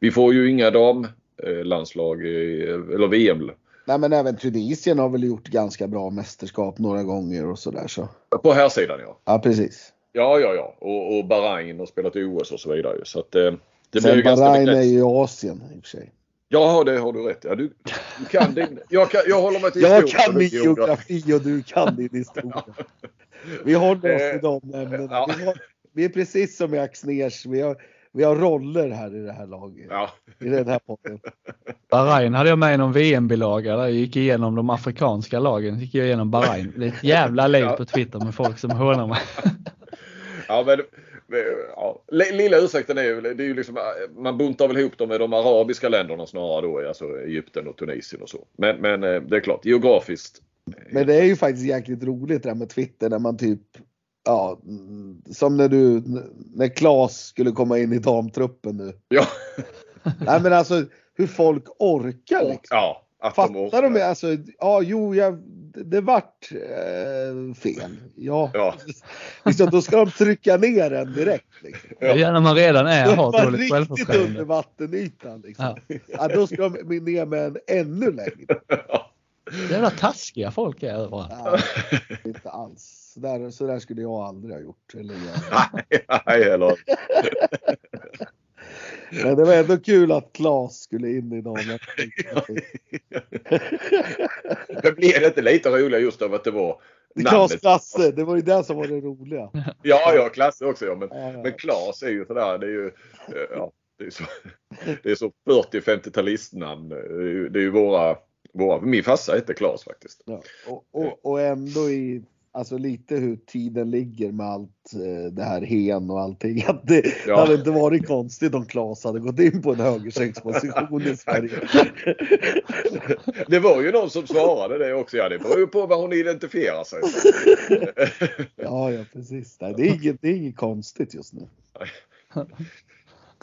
vi får ju inga damlandslag eller VM. Nej men även Tunisien har väl gjort ganska bra mästerskap några gånger och sådär så. På här sidan ja. Ja precis. Ja ja ja och, och Bahrain har spelat i OS och så vidare så att det Sen Bahrain är ju i Asien i och för sig. Ja, det har du rätt ja, du, du kan din, jag, kan, jag håller mig till Jag kan min geografi och du kan din historia. Vi håller oss till de ämnena. Vi, vi, är precis som i. Vi har, vi har roller här i det här laget. Ja. I den här podden. Bahrain hade jag med i någon VM-bilaga där jag gick igenom de afrikanska lagen. gick jag igenom Bahrain. Det är ett jävla liv på Twitter med folk som hånar mig. Ja, men ja, lilla ursäkten är ju, det är ju liksom, man buntar väl ihop dem med de arabiska länderna snarare då, alltså Egypten och Tunisien och så. Men, men eh, det är klart, geografiskt. Men det är ju faktiskt jäkligt roligt det här med Twitter när man typ, ja, som när du, när Klas skulle komma in i damtruppen nu. Ja. Nej men alltså hur folk orkar liksom. Ja. Att Fattar de, de alltså, ja jo, jag, det vart eh, fel. Ja. ja. liksom, då ska de trycka ner en direkt. Liksom. Ja, när man redan är har dåligt självförtroende. riktigt under vattenytan. Liksom. Ja. ja. då ska de ner med en ännu längre. Jävla taskiga folk är överallt. Ja, inte alls. Så där, så där skulle jag aldrig ha gjort. Eller Nej, eller. Men det var ändå kul att Klas skulle in i dagen. Men blev det inte lite roligare just av att det var Klas Klasse, det var ju det som var det roliga. Ja, ja, Klasse också ja. Men, ja, ja. men Klas är ju sådär, det är ju ja, det är så, det är så 40-50-talistnamn. Det är ju våra, våra min farsa hette Klas faktiskt. Ja, och, och, och ändå i alltså lite hur tiden ligger med allt eh, det här hen och allting. Att det ja. hade inte varit konstigt om Claes hade gått in på en högersängsposition i Sverige. Det var ju någon som svarade det också. Ja, det beror ju på vad hon identifierar sig Ja, ja precis. Nej, det, är inget, det är inget konstigt just nu.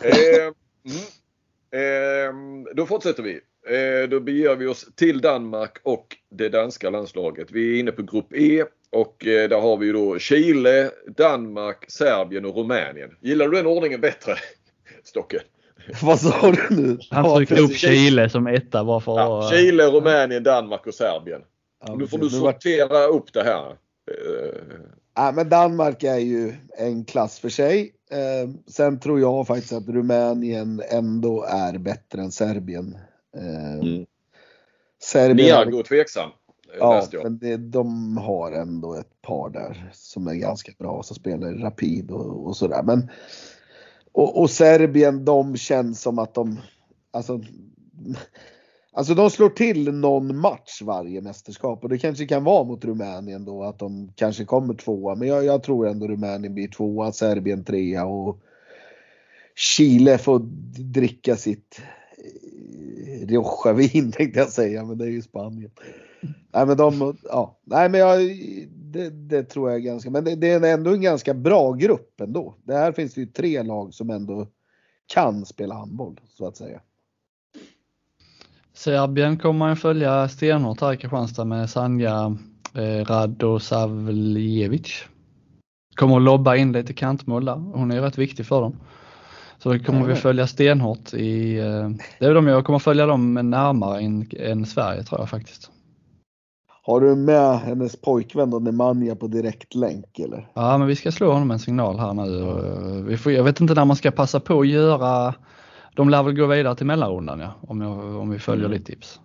eh, mm. eh, då fortsätter vi. Eh, då beger vi oss till Danmark och det danska landslaget. Vi är inne på grupp E och eh, där har vi då Chile, Danmark, Serbien och Rumänien. Gillar du den ordningen bättre? Stocke? Vad sa du nu? Han tryckte upp Chile som etta bara för ja, Chile, Rumänien, Danmark och Serbien. Ja, nu får du sortera upp det här. Ja, men Danmark är ju en klass för sig. Eh, sen tror jag faktiskt att Rumänien ändå är bättre än Serbien. Eh, mm. Serbien Niago tveksam. Ja, men det, de har ändå ett par där som är ganska bra som spelar Rapid och, och sådär. Men och, och, Serbien, de känns som att de alltså, alltså de slår till någon match varje mästerskap och det kanske kan vara mot Rumänien då att de kanske kommer tvåa. Men jag, jag tror ändå Rumänien blir tvåa, Serbien trea och Chile får dricka sitt Eh, Rioja-vin tänkte jag säga, men det är ju Spanien. Nej men de, ja, nej men jag, det, det tror jag är ganska, men det, det, är ändå en ganska bra grupp ändå. Det här finns det ju tre lag som ändå kan spela handboll så att säga. Serbien kommer man följa stenhårt här i Kristianstad med Sanja eh, Radosavljevic. Kommer att lobba in lite kantmål där. Hon är rätt viktig för dem. Så det kommer vi följa stenhårt i, eh, det är de jag kommer följa dem närmare än, än Sverige tror jag faktiskt. Har du med hennes pojkvän då, Nemanja på direktlänk eller? Ja, men vi ska slå honom en signal här nu. Eh, vi får, jag vet inte när man ska passa på att göra, de lär väl gå vidare till mellanrundan ja, om, jag, om vi följer mm. ditt tips.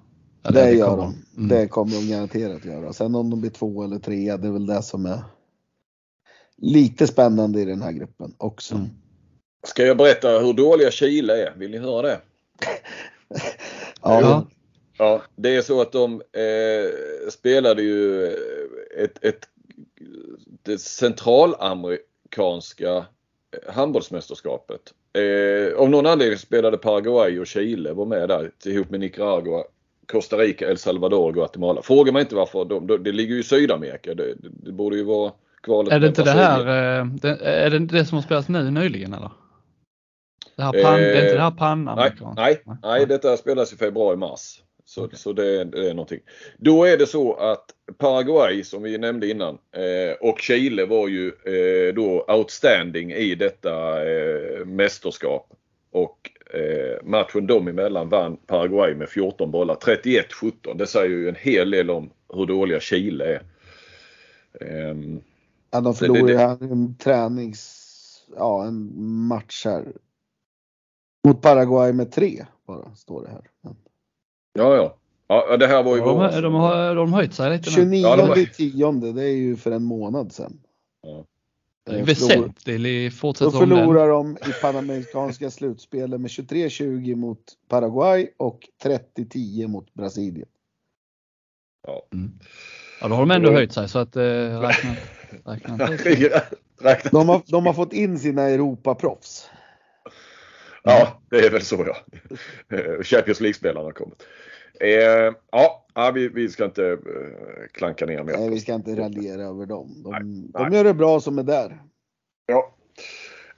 Eller det gör de. Mm. Det kommer de garanterat göra. Sen om de blir två eller tre, det är väl det som är lite spännande i den här gruppen också. Mm. Ska jag berätta hur dåliga Chile är? Vill ni höra det? ja. ja. Det är så att de eh, spelade ju ett, ett, det centralamerikanska handbollsmästerskapet. Eh, av någon anledning spelade Paraguay och Chile var med där ihop med Nicaragua, Costa Rica, El Salvador och Guatemala. Fråga mig inte varför de, det ligger ju i Sydamerika. Det, det borde ju vara kvalet. Är det inte det här, eh, det, är det det som har spelats nu nyligen eller? Det, här pan, det är inte det här pannan? Nej, nej, nej, detta spelas i februari-mars. Så, okay. så det, det, är någonting. Då är det så att Paraguay som vi nämnde innan eh, och Chile var ju eh, då outstanding i detta eh, mästerskap. Och eh, matchen dem emellan vann Paraguay med 14 bollar. 31-17. Det säger ju en hel del om hur dåliga Chile är. Um, ja, de förlorade det, det, en tränings... Ja, en match här. Mot Paraguay med tre bara, står det här. Ja, ja. Ja, det här var ju ja, de, de, har, de höjt sig lite 29 ja, de tionde, det är ju för en månad sedan. Ja. Eh, Väsentlig Då förlorar de i Panamerikanska slutspelet med 23-20 mot Paraguay och 30-10 mot Brasilien. Ja. Mm. ja, då har de ändå höjt sig så att eh, räkna, räkna. de, har, de har fått in sina Europaproffs. Ja, det är väl så ja. Champions League-spelarna har kommit. Eh, ja, vi, vi ska inte eh, klanka ner mer. Nej, vi ska inte raljera över dem. De, nej, de nej. gör det bra som är där. Ja.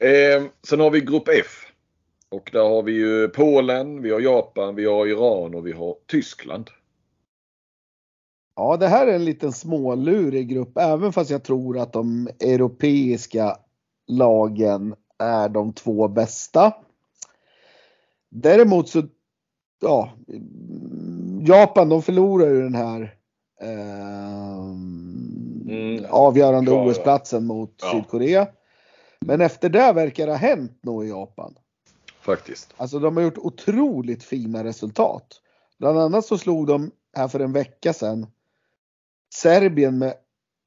Eh, sen har vi grupp F. Och där har vi ju Polen, vi har Japan, vi har Iran och vi har Tyskland. Ja, det här är en liten smålurig grupp, även fast jag tror att de europeiska lagen är de två bästa. Däremot så, ja, Japan de förlorar ju den här eh, mm, avgörande OS-platsen mot ja. Sydkorea. Men efter det verkar det ha hänt något i Japan. Faktiskt. Alltså de har gjort otroligt fina resultat. Bland annat så slog de här för en vecka sedan Serbien med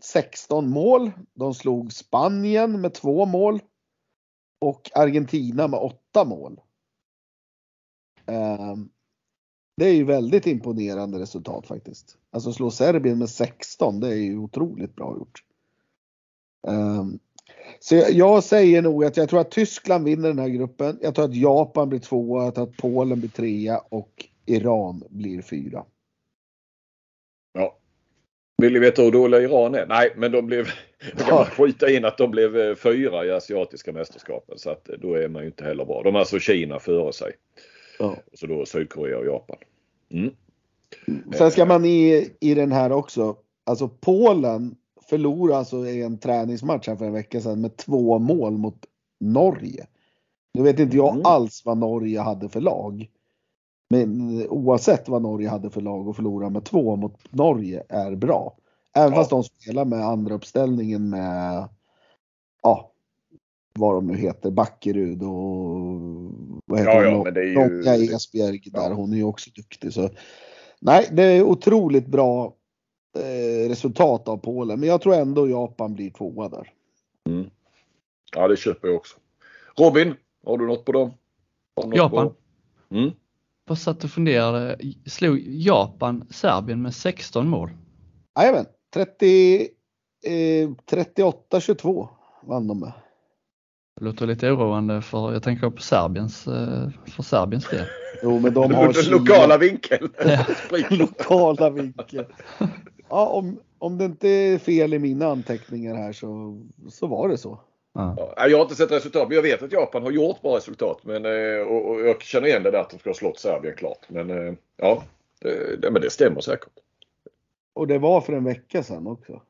16 mål. De slog Spanien med två mål. Och Argentina med åtta mål. Um, det är ju väldigt imponerande resultat faktiskt. Alltså slå Serbien med 16, det är ju otroligt bra gjort. Um, så jag, säger nog att jag tror att Tyskland vinner den här gruppen. Jag tror att Japan blir tvåa, jag tror att Polen blir trea och Iran blir fyra. Ja. Vill ni veta hur dåliga Iran är? Nej, men de blev, jag kan skjuta in att de blev eh, fyra i asiatiska mästerskapen så att eh, då är man ju inte heller bra. De har alltså Kina före sig. Ja. Så då Sydkorea och Japan. Mm. Sen ska man i, i den här också, alltså Polen förlorade alltså i en träningsmatch här för en vecka sedan med två mål mot Norge. Nu vet inte jag mm. alls vad Norge hade för lag. Men oavsett vad Norge hade för lag och förlora med två mot Norge är bra. Även ja. fast de spelar med andra uppställningen med ja, vad de nu heter, Backerud och vad heter ja, ja, men det är ju... Ronja Esbjerg där, ja. hon är ju också duktig. Så. Nej, det är otroligt bra eh, resultat av Polen, men jag tror ändå Japan blir tvåa där. Mm. Ja, det köper jag också. Robin, har du något på dem? Något Japan? På? Mm. Jag satt och funderade, slog Japan Serbien med 16 mål? Jajamän, 30, eh, 38-22 vann de med. Det låter lite oroande för, jag tänker på Serbiens, eh, för Serbiens del. Jo men de har Den lokala vinkeln. lokala vinkeln. Ja, om, om det inte är fel i mina anteckningar här så, så var det så. Ja. Jag har inte sett resultat, men jag vet att Japan har gjort bra resultat. Men, eh, och, och jag känner igen det där att de ska ha slått Serbien klart. Men eh, ja, det, men det stämmer säkert. Och det var för en vecka sedan också.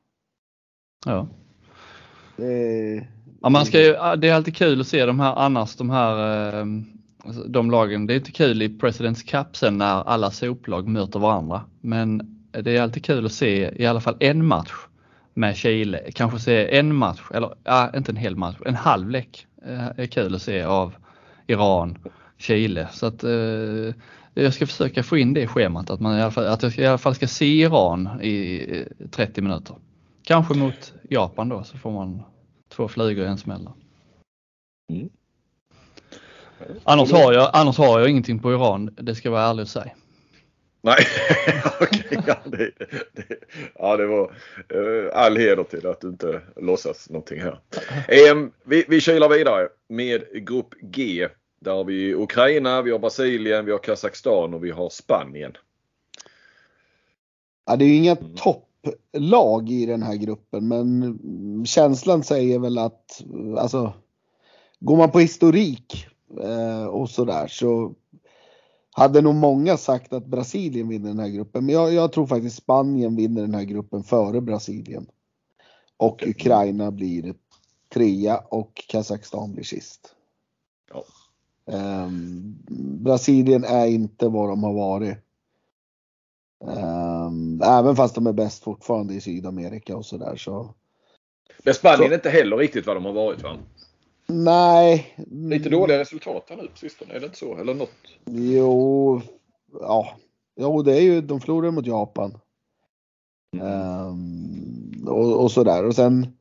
Ja. Det, Ja, man ska ju, det är alltid kul att se de här annars, de här eh, alltså, de lagen. Det är inte kul i Presidents Cup sen när alla soplag möter varandra. Men det är alltid kul att se i alla fall en match med Chile. Kanske se en match, eller ja, inte en hel match, en halvlek eh, är kul att se av Iran, Chile. Så att eh, jag ska försöka få in det i schemat att, man i alla fall, att jag i alla fall ska se Iran i 30 minuter. Kanske mot Japan då så får man två flugor i en smäll. Mm. Annars, har jag, annars har jag ingenting på Iran, det ska jag vara ärlig och säga. Nej, okay, ja, det, det, ja, det var uh, all heder till att du inte låtsas någonting här. Um, vi, vi kilar vidare med grupp G. Där har vi Ukraina, vi har Brasilien, vi har Kazakstan och vi har Spanien. Ja, det är ju inga mm. topp lag i den här gruppen men känslan säger väl att alltså går man på historik Eh, och sådär så hade nog många sagt att Brasilien vinner den här gruppen. Men jag, jag tror faktiskt Spanien vinner den här gruppen före Brasilien. Och Ukraina blir trea och Kazakstan blir sist. Ja. Um, Brasilien är inte vad de har varit. Um, även fast de är bäst fortfarande i Sydamerika och sådär så. Men Spanien är inte heller riktigt vad de har varit va? Nej. Lite dåliga resultat här nu på sistone, är det inte så? Eller något? Jo, ja. Jo, det är ju, de förlorade mot Japan. Um, och, och sådär och sen.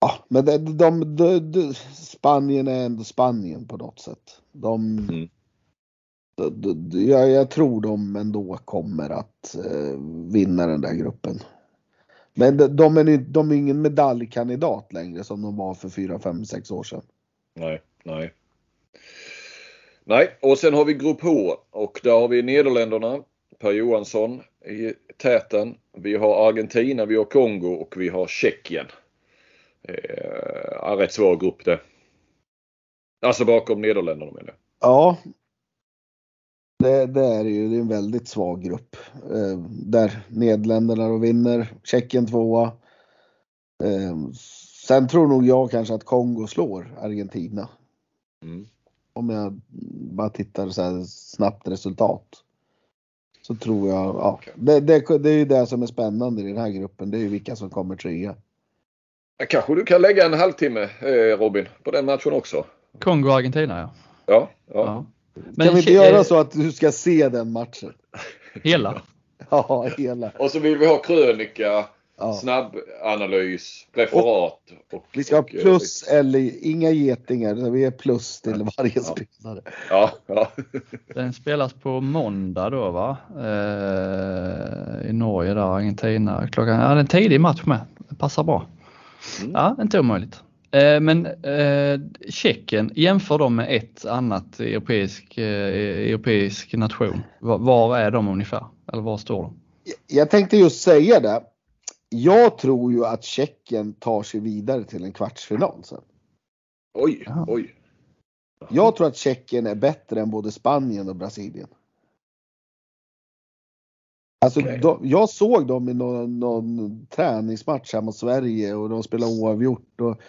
Ja, men de, de, de, Spanien är ändå Spanien på något sätt. De, Mm. Jag, jag tror de ändå kommer att eh, vinna den där gruppen. Men de, de, är, de är ingen medaljkandidat längre som de var för 4, 5, 6 år sedan. Nej, nej. Nej, och sen har vi grupp H och där har vi Nederländerna, Per Johansson i täten. Vi har Argentina, vi har Kongo och vi har Tjeckien. Eh, rätt svår grupp det. Alltså bakom Nederländerna menar jag. Ja. Det, det är ju. Det är en väldigt svag grupp. Eh, där Nederländerna då vinner. Tjeckien tvåa. Eh, sen tror nog jag kanske att Kongo slår Argentina. Mm. Om jag bara tittar så här snabbt resultat. Så tror jag, ja. Det, det, det är ju det som är spännande i den här gruppen. Det är ju vilka som kommer trea. Kanske du kan lägga en halvtimme eh, Robin på den matchen också? Kongo och Argentina ja. Ja, ja. Ja. kan vi inte göra eh, så att du ska se den matchen? Hela? Ja, hela. Och så vill vi ha krönika, Ja. snabbanalys, referat. Och, Vi ska ha och, eh, plus eller inga getingar. Vi är plus till varje Ja. spelare. Ja, ja. Den spelas på måndag då va? Eh, I Norge där, Argentina. Klockan, ja det är en tidig match med. Det passar bra. Mm. Ja, inte omöjligt. Eh, men eh, Tjeckien, jämför dem med ett annat europeisk, eh, europeisk nation. Var, var är de ungefär? Eller var står de? Jag tänkte just säga det. Jag tror ju att Tjeckien tar sig vidare till en kvartsfinal sen. Oj, Ja. oj. Jag tror att Tjeckien är bättre än både Spanien och Brasilien. Alltså, Okej. de, jag såg dem i någon, någon träningsmatch här mot Sverige och de spelade oavgjort. Och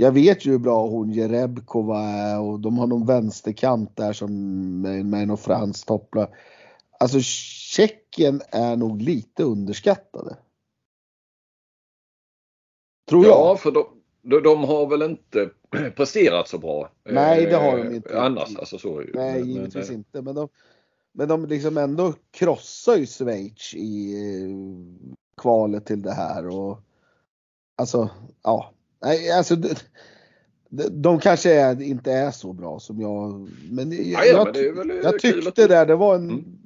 jag vet ju hur bra hon Jerebkova är och de har någon vänsterkant där som med, med någon fransk toppla. Alltså Tjeckien är nog lite underskattade. Tror jag. Ja, för de, de, de har väl inte presterat så bra. Nej, det har de eh, inte. Annars, alltså så. Nej, Men- givetvis men, inte. Men de, men de liksom ändå krossar ju Schweiz i eh, kvalet till det här. Och, alltså, ja. Nej, alltså, de, de, de kanske är, inte är så bra som jag. Men jag, Ja, ja, jag, men det är väl, jag tyckte det, det var en. Mm.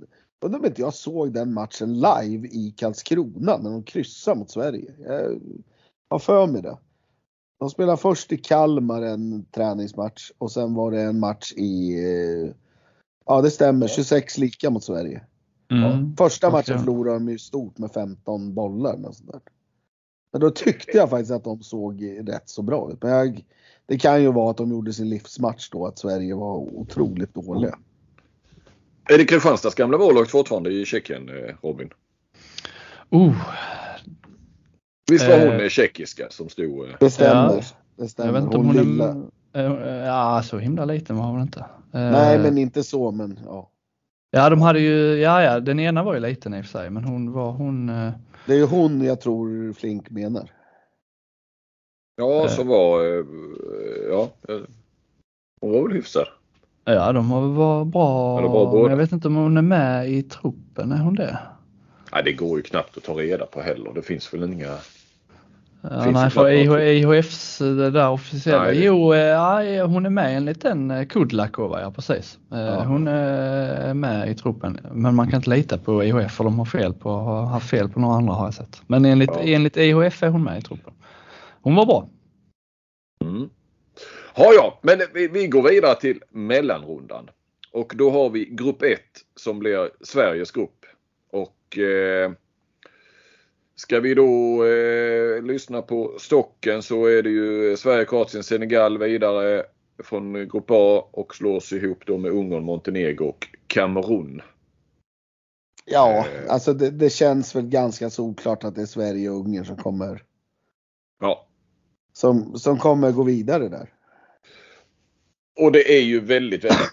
Undrar om inte jag såg den matchen live i Karlskrona när de kryssade mot Sverige. Jag har för mig det. De spelade först i Kalmar en träningsmatch och sen var det en match i, eh, ja det stämmer, 26 lika mot Sverige. Mm. Första matchen förlorade de ju stort med 15 bollar. eller sånt där. Men då tyckte jag faktiskt att de såg rätt så bra ut. Men jag, det kan ju vara att de gjorde sin livsmatch då, att Sverige var otroligt dåliga. Är det Kristianstads gamla målvakt fortfarande i Tjeckien, eh, Robin? Oh, Visst var Eh. hon eh, tjeckiska som stod... eh, Det stämmer. Ja. Det stämmer. jag vet inte om hon hon lilla. är... eh, Ja, så himla liten var hon inte. Eh, Nej, men inte så, men ja. Ja, de hade ju, ja, ja, den ena var ju liten i och för sig, men hon var hon. Det är ju hon jag tror Flink menar. Ja, Eh. som var... eh, Ja. Hon var väl hyfsad. Ja, de var, bra. Ja, var men jag vet inte om hon är med i truppen, är hon det? Nej, det går ju knappt att ta reda på heller. Det finns väl inga... Ja, nej, för IHFs det där officiella. Nej. Jo, eh, ja, hon är med enligt den eh, Kudlakova, ja precis. Eh, Ja. Hon är med i truppen. Men man kan inte lita på IHF för de har fel på, har haft fel på några andra har jag sett. Men enligt, Ja. enligt IHF är hon med i truppen. Hon var bra. Mm. Ja, ja, men vi, vi går vidare till mellanrundan. Och då har vi grupp 1 som blir Sveriges grupp. Och eh, ska vi då eh, lyssna på stocken så är det ju Sverige, Kroatien, Senegal vidare. från Grupp A och slås ihop då med Ungern, Montenegro och Kamerun. Ja, Eh. alltså det, det känns väl ganska solklart att det är Sverige och Ungern som kommer, Ja, som, som kommer gå vidare där. och det är ju väldigt, väldigt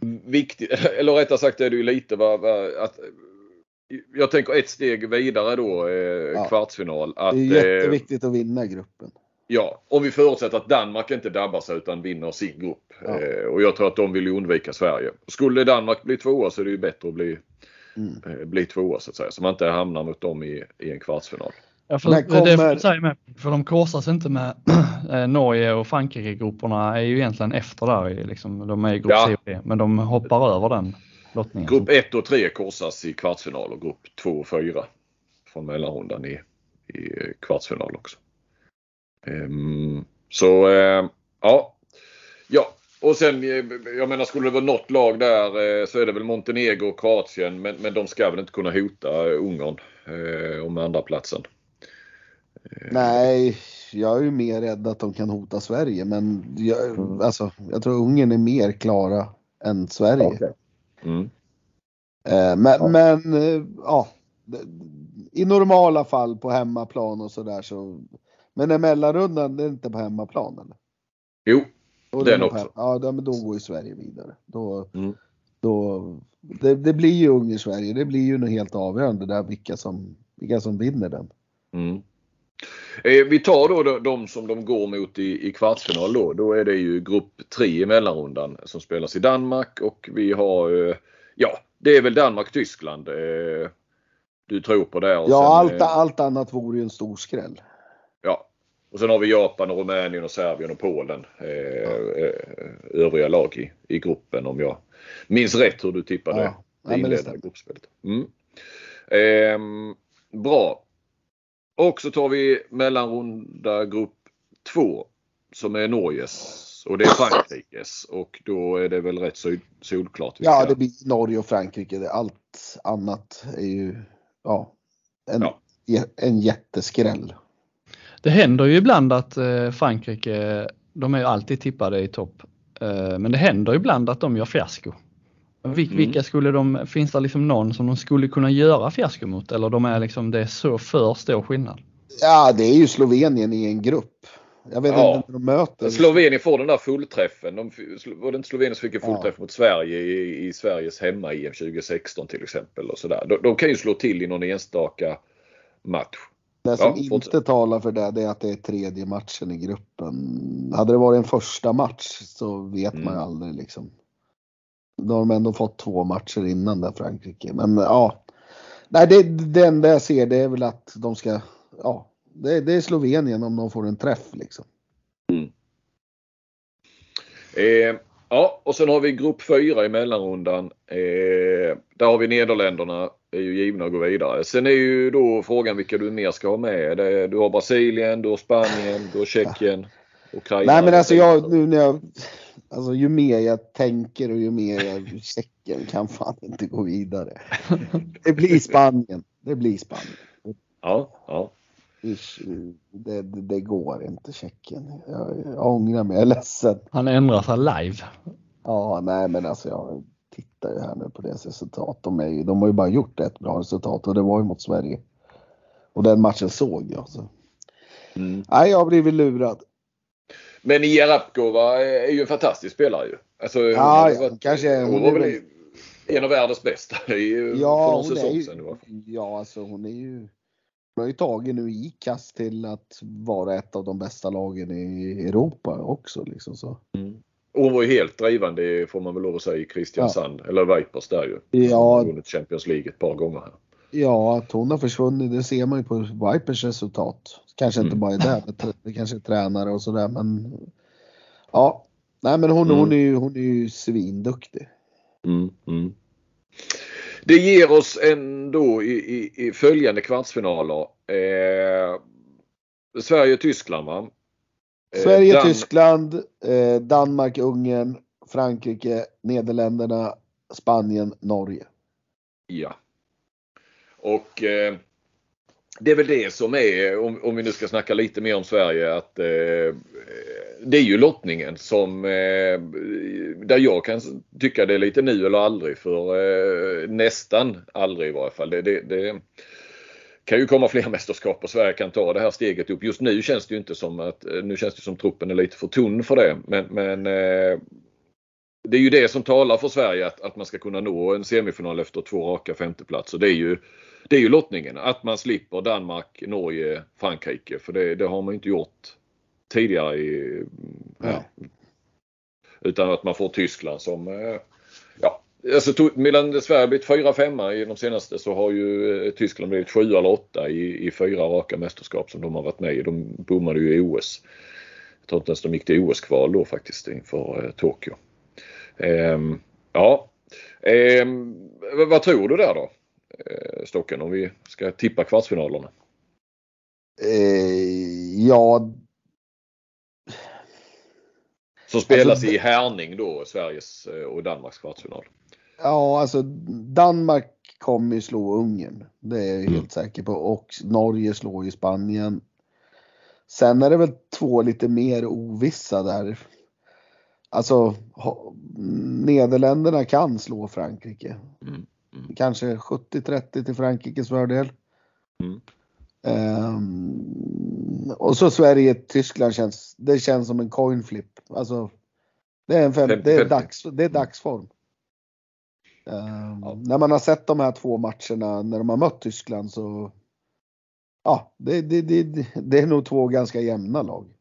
viktigt. Eller rättare sagt är det ju lite vad, vad, att jag tänker ett steg vidare då, eh, Ja. kvartsfinal. Det Att, är eh, jätteviktigt att vinna gruppen. Ja, om vi förutsätter att Danmark inte dabbar sig utan vinner sin grupp. Ja. Eh, och jag tror att de vill ju undvika Sverige. Skulle Danmark bli tvåa så är det ju bättre att bli, Mm. eh, bli tvåa så att säga. Så man inte hamnar mot dem i, i en kvartsfinal. Ja, för När Det får kommer- säga med, för de korsas inte med eh, Norge och Frankrike-grupperna är ju egentligen efter där. Liksom, de är i grupp Ja. C och D, men de hoppar över den lottningen. Grupp 1 och 3 korsas i kvartsfinal och grupp 2 och 4 från mellanrundan i, i kvartsfinal också. Ehm, så eh, ja. Ja, och sen eh, jag menar skulle det vara något lag där eh, så är det väl Montenegro och Kroatien men, men de ska väl inte kunna hota eh, Ungern eh, om andra platsen. Nej, jag är ju mer rädd att de kan hota Sverige, men jag, alltså, jag tror Ungern är mer klara än Sverige. Mm. Eh, Men, men eh, ja, i normala fall på hemmaplan och sådär så. Men är mellanrundan det är inte på hemmaplan eller? Jo, är Den på också. Ja, men då går ju Sverige vidare. Då, Mm. då, det, det blir ju Ungern-Sverige. Det blir ju något helt avgörande där vilka som, vilka som vinner den. Mm. Eh, vi tar då de, som de går mot i, i kvartsfinal då. Då är det ju grupp 3 i mellanrundan som spelas i Danmark och vi har eh, Ja, det är väl Danmark-Tyskland eh, du tror på där. Och Ja, sen, allt, eh, allt annat vore ju en stor skräll. ja. Och sen har vi Japan, och Rumänien, och Serbien och Polen. Eh, eh, övriga lag i, i gruppen om jag minns rätt hur du tippade Ja, det ja, det inledande gruppspelet. Mm. Ehm, bra. Och så tar vi mellanrunda grupp 2 som är Norges och det är Frankrikes och då är det väl rätt så solklart. vilka- Ja, det blir Norge och Frankrike. Det- Allt annat är ju ja, en, Ja. en jätteskräll. Det händer ju ibland att eh, Frankrike, de är ju alltid tippade i topp, eh, men det händer ibland att de gör fiasko. Vil- Mm. Vilka skulle de, finns det liksom någon som de skulle kunna göra fiasko mot eller de är liksom, det är så för stor skillnad? Ja, det är ju Slovenien i en grupp. Jag vet Ja. inte när de möter. Slovenien får den där fullträffen. De, var det inte Slovenien som fick en Ja. fullträff mot Sverige i, i Sveriges hemma-EM 2016 till exempel? Och sådär. De, de kan ju slå till i någon enstaka match. Det som Ja, inte fortsätt. talar för det, det är att det är tredje matchen i gruppen. Hade det varit en första match så vet Mm. man ju aldrig liksom. Då har de ändå fått två matcher innan där Frankrike. Men ja. Nej, det, det enda jag ser det är väl att de ska, ja. Det, det är Slovenien om de får en träff liksom. Eh, ja, och sen har vi grupp 4 i mellanrundan. Eh, där har vi Nederländerna. är ju givna att gå vidare. Sen är ju då frågan vilka du mer ska ha med. Du har Brasilien, du har Spanien, du har Tjeckien, Ukraina. Nej men alltså jag, nu när jag, alltså ju mer jag tänker och ju mer jag, Tjeckien kan fan inte gå vidare. Det blir Spanien. Det blir Spanien. Ja, ja. Det, det, det går inte Tjeckien. Jag, jag ångrar mig, jag är ledsen. Han ändrar sig live. Ja, nej men alltså jag tittar ju här nu på deras resultat. De, är ju, de har ju bara gjort ett bra resultat och det var ju mot Sverige. Och den matchen såg jag. Så. Mm. Nej, jag har blivit lurad. Men Jarapkova är ju en fantastisk spelare ju. Alltså, hon Ja, ja, varit- kanske är- hon hon var är väl en av världens bästa i, för Ja, någon hon är säsong ju, sedan. fall. ja, alltså hon är ju hon har ju tagit nu ICAS till att vara ett av de bästa lagen i Europa också. Liksom så. Och hon var ju helt drivande får man väl lov att säga i Kristiansand. Eller Vipers där ju. Ja. Hon har vunnit Champions League ett par gånger här. Ja, att hon har försvunnit det ser man ju på Vipers resultat. Kanske inte Mm. bara är det, men det kanske är tränare och sådär. Men ja, nej men hon, Mm. hon, är ju, hon är ju svinduktig. Mm, mm. Det ger oss ändå i, i, i följande kvartsfinaler. Eh, Sverige Tyskland va? Eh, Sverige, Dan- Tyskland, eh, Danmark, Ungern, Frankrike, Nederländerna, Spanien, Norge. Ja. Och eh, det är väl det som är, om, om vi nu ska snacka lite mer om Sverige, att eh, eh det är ju lottningen som eh, där jag kan tycka det är lite nu eller aldrig för eh, nästan aldrig i varje fall. Det, det, det, kan ju komma fler mästerskap och Sverige kan ta det här steget upp. Just nu känns det ju inte som att eh, nu känns det som truppen är lite för tunn för det. Men, men eh, det är ju det som talar för Sverige att, att man ska kunna nå en semifinal efter två raka femteplatser. Det är ju det är ju lottningen. Att man slipper Danmark, Norge, Frankrike. För det, det har man inte gjort tidigare. I, ja. Utan att man får Tyskland som eh, ja, Alltså mellan Sverige blivit 4-5 i de senaste så har ju eh, Tyskland blivit 7 eller 8 i, i fyra raka mästerskap som de har varit med i. De bommade ju i OS. Jag tror inte ens de gick till OS-kval då faktiskt inför eh, Tokyo. Ehm, ja, ehm, vad tror du där då? Eh, Stocken om vi ska tippa kvartsfinalerna? Eh, ja. Som spelas alltså, i Härning då, Sveriges eh, och Danmarks kvartsfinal. Ja, alltså Danmark kommer ju slå Ungern. Det är jag mm. helt säker på. Och Norge slår ju Spanien. Sen är det väl två lite mer ovissa där. Alltså Nederländerna kan slå Frankrike. Mm. Mm. Kanske 70-30 till Frankrikes fördel. Mm. Um, och så Sverige-Tyskland känns, det känns som en coin flip. Alltså, det är, en fem, det är, dags, det är dagsform. Um, ja. När man har sett de här två matcherna när de har mött Tyskland så Ja, det, det, det, det är nog två ganska jämna lag.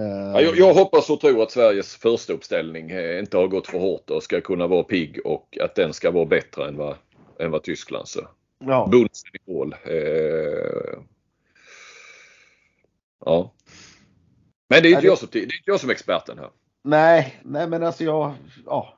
Ja, jag, jag, hoppas och tror att Sveriges första uppställning eh, inte har gått för hårt och ska kunna vara pigg och att den ska vara bättre än vad, än vad Tysklands. Ja. Bunsen i mål. Eh, ja. Men det är inte, jag som, det är inte jag som är experten här. Nej, nej men alltså jag, ja.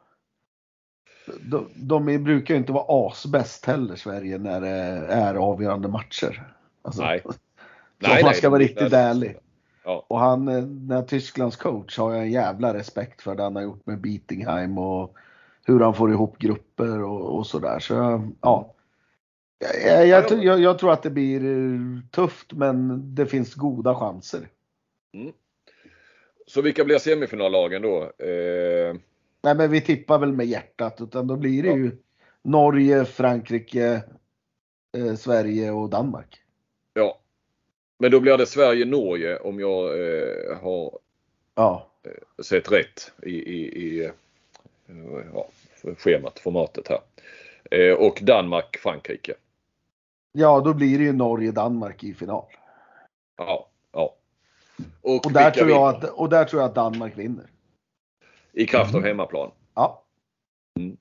De, de brukar ju inte vara asbäst heller Sverige när det är avgörande matcher. Alltså, nej. nej, man ska nej, vara riktigt ärlig. Ja. Och han, eh, när Tysklands coach har jag en jävla respekt för det han har gjort med Beatingheim och hur han får ihop grupper och, och sådär. Så ja. Jag, jag, jag, jag, tror att det blir eh, tufft men det finns goda chanser. Mm. Så vilka blir semifinallagen då? Eh... Nej men vi tippar väl med hjärtat utan då blir det ja. ju Norge, Frankrike, eh, Sverige och Danmark. Ja, men då blir det Sverige-Norge om jag eh, har ja. eh, sett rätt i, i, i eh, ja, schemat, formatet här. Eh, och Danmark-Frankrike. Ja, då blir det ju Norge-Danmark i final. Ja, ja. Och, och där, tror jag att, och där tror jag att Danmark vinner. I kraft av hemmaplan? Ja. Mm.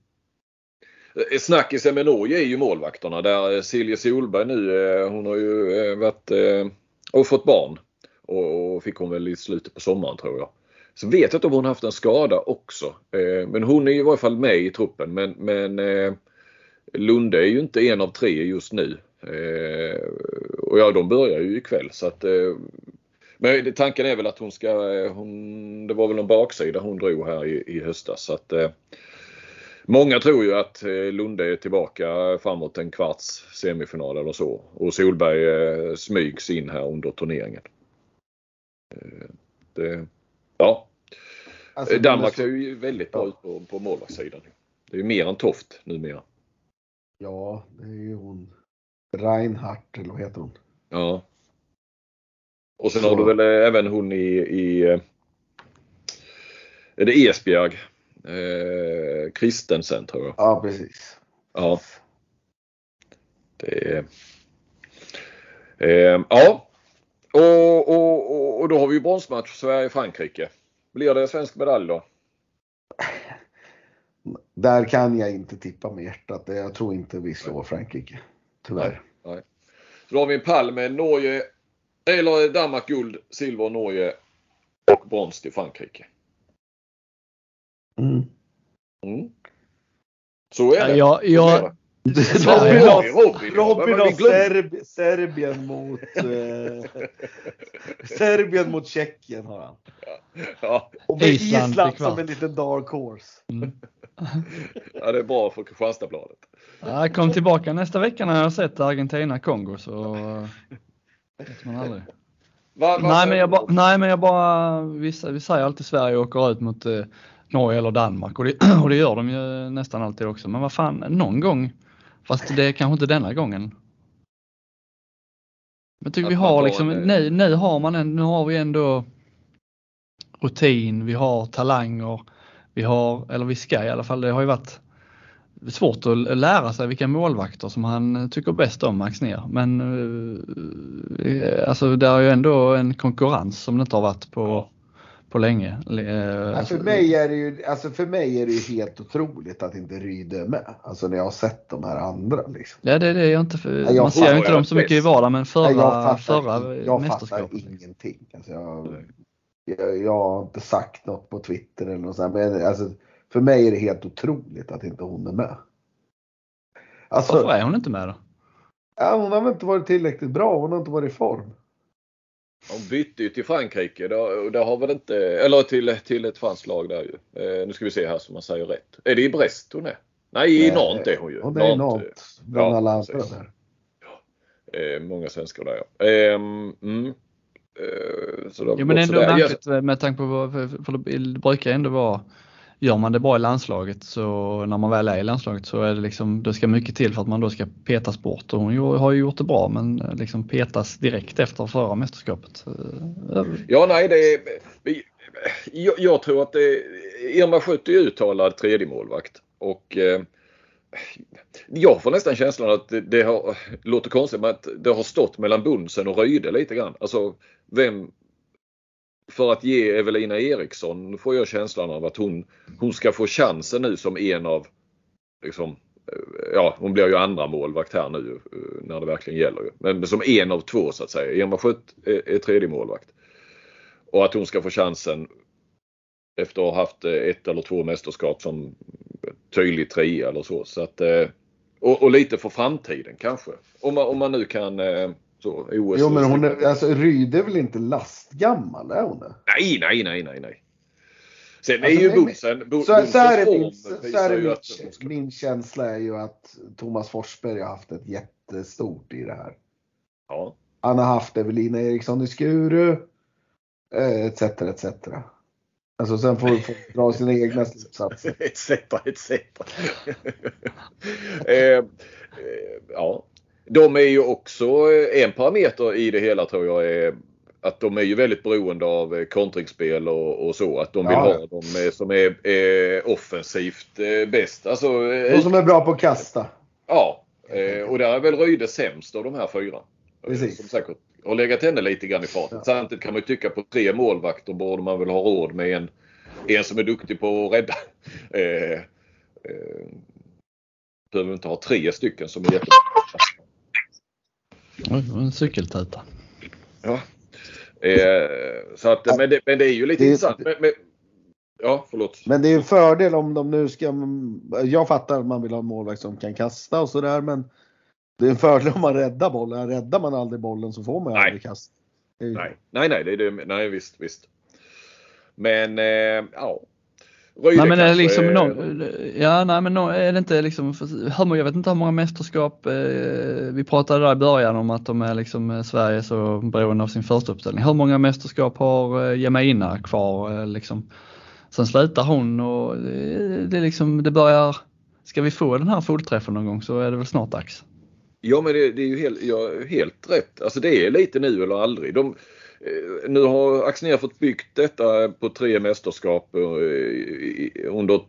Eh, snackisen med Norge är ju målvakterna där Silje Solberg nu, hon har ju varit och fått barn. Och, fick hon väl i slutet på sommaren tror jag. Så vet jag inte om hon haft en skada också. Eh, men hon är i varje fall med i truppen. Men, men eh, Lunde är ju inte en av tre just nu. Eh, och ja, de börjar ju ikväll så att men tanken är väl att hon ska, hon, det var väl en baksida hon drog här i, i höstas. Så att, Många tror ju att eh, Lunde är tillbaka framåt en kvarts semifinal eller så. Och Solberg eh, smygs in här under turneringen. Eh, det, ja. Alltså, Danmark ser ju väldigt bra ut på, på målvaktssidan. Det är ju mer än Toft numera. Ja, det är ju hon. Reinhardt eller vad heter hon? Ja. Och sen så. har du väl även hon i, i är det Esbjerg eh, Kristensen tror jag. Ja, precis. Ja. Det är... Eh, ja. Och, och, och då har vi ju bronsmatch Sverige-Frankrike. Blir det svensk medalj då? Där kan jag inte tippa med hjärtat. Jag tror inte vi slår Frankrike. Tyvärr. Nej, nej. Så då har vi en pall med Norge, eller Danmark guld, silver Norge och brons till Frankrike. Mm. Mm. Så är det. Ja, jag, Robin, Robin, Robin har Serb Serbien mot eh, Serbien mot Tjeckien har han. Ja. Och med Island, Island som en liten dark horse. Mm. ja, det är bra för Kristianstadsbladet. Ja, jag kom tillbaka nästa vecka när jag har sett Argentina-Kongo så vet man aldrig. Va, va, nej, men jag bara, nej men jag bara, vi, vi säger alltid Sverige åker ut mot eh, Norge eller Danmark. Och det, och det gör de ju nästan alltid också. Men vad fan, någon gång, fast det är kanske inte denna gången. Jag tycker vi har liksom, nu, nu har man en, nu har vi ändå rutin, vi har talanger, vi har, eller vi ska i alla fall, det har ju varit svårt att lära sig vilka målvakter som han tycker bäst om, Max ner. Men eh, alltså det är ju ändå en konkurrens som det inte har varit på, på länge. Ja, för, mig är det ju, alltså för mig är det ju helt otroligt att inte Ryde är med. Alltså när jag har sett de här andra. Liksom. Ja det är det jag inte, för, Nej, jag man ser ju inte dem så mycket i vardagen men förra, Nej, jag fattar, förra jag fattar mästerskapet. ingenting. Alltså jag, jag, jag har inte sagt något på Twitter eller något sånt. Men alltså, för mig är det helt otroligt att inte hon är med. Alltså, Varför är hon inte med då? ja, hon har väl inte varit tillräckligt bra. Hon har inte varit i form. Hon bytte ju till Frankrike. Det, det har väl inte, eller till, till ett franskt lag där ju. Eh, nu ska vi se här så man säger rätt. Är det i Brest hon är? Nej, i Nantes är hon ju. Och det är Nantes. Nantes. Bland Ja, alla där. Eh, många svenskar där ja. Ehm, mm. Eh, så det har Jo men ändå. Ja, märkligt eh, med tanke på vad, för, för det brukar ändå vara Gör man det bra i landslaget så när man väl är i landslaget så är det liksom, det ska mycket till för att man då ska petas bort och hon har ju gjort det bra men eh, liksom petas direkt efter förra mästerskapet. Eh, ja, nej, det är, jag, jag tror att det, Irma Skytt är uttalad tredje målvakt och eh, jag får nästan känslan att det, det har, låter konstigt, men att det har stått mellan Bunsen och Ryde lite grann. Alltså, vem, för att ge Evelina Eriksson får jag känslan av att hon, hon ska få chansen nu som en av, liksom, eh, ja hon blir ju andra målvakt här nu eh, när det verkligen gäller. Men som en av två så att säga. Irma Skött är, är tredje målvakt. Och att hon ska få chansen efter att ha haft eh, ett eller två mästerskap som tydlig trea eller så. så att, och, och lite för framtiden kanske. Om man, om man nu kan eh, så, OS. Jo men hon är, alltså Ryde är väl inte lastgammal, är hon det? Nej, nej, nej, nej, nej. Sen Alltså, är ju Bunsen, Bo- Så, så här är, min, så här är min, min känsla är ju att Thomas Forsberg har haft ett jättestort i det här. Ja. Han har haft Evelina Eriksson i Skuru. Eh, etc, etc. Alltså sen får folk dra sina egna slutsatser. etc, etc. eh, eh, ja. De är ju också eh, en parameter i det hela tror jag är att de är ju väldigt beroende av eh, kontringsspel och, och så. Att de vill Ja. ha de eh, som är eh, offensivt eh, bäst. Alltså, De som är bra på att kasta. Ja, och där är väl Röjde sämst av de här fyra. Precis. Som säkert har legat henne lite grann i farten. Ja. Samtidigt kan man ju tycka på tre målvakter borde man väl ha råd med en, en som är duktig på att rädda. Eh, eh, behöver inte ha tre stycken som är jättebra. Oj, en cykeltuta. Ja. Eh, så att, men, det, men det är ju lite Det- intressant. Men, men, ja, förlåt. Men det är en fördel om de nu ska... Jag fattar att man vill ha en målvakt som kan kasta och sådär men det är en fördel om man räddar bollen. Räddar man aldrig bollen så får man Nej. aldrig kasta. Ju- Nej, nej, nej, det är det, nej visst, visst. Men eh, ja. Röjde Nej men är liksom, är- no, ja nej men är det inte liksom, hur många- jag vet inte hur många mästerskap, eh, vi pratade där i början om att de är liksom eh, Sverige så beroende av sin första uppställning. Hur många mästerskap har eh, Jemaina kvar eh, liksom? Sen slutar hon och det, det liksom, det börjar, ska vi få den här fullträffen någon gång så är det väl snart dags. Ja men det, det är ju helt, ja, helt rätt. Alltså det är lite nu eller aldrig. De, Eh, nu har Axnér fått byggt detta på tre mästerskap eh, under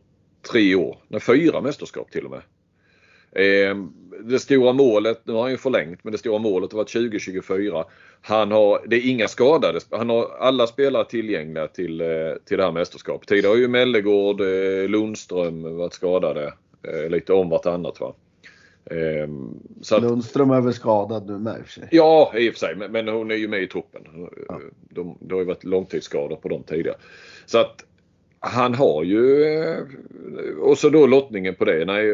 tre år. Nej, fyra mästerskap till och med. Ehm, det stora målet, nu har han ju förlängt, men det stora målet har varit 2024. Han har, det är inga skadade, han har alla spelare tillgängliga till, eh, till det här mästerskapet. Tidigare har ju Mellegård, Lundström varit skadade lite om vartannat. Va? Eh, så att, Lundström är väl skadad nu med i och för sig. Ja, i och för sig. Men, men hon är ju med i toppen. Ja. De, det har ju varit långtidsskador på dem tidigare. Så att han har ju... eh, Och så då lottningen på det. Nej,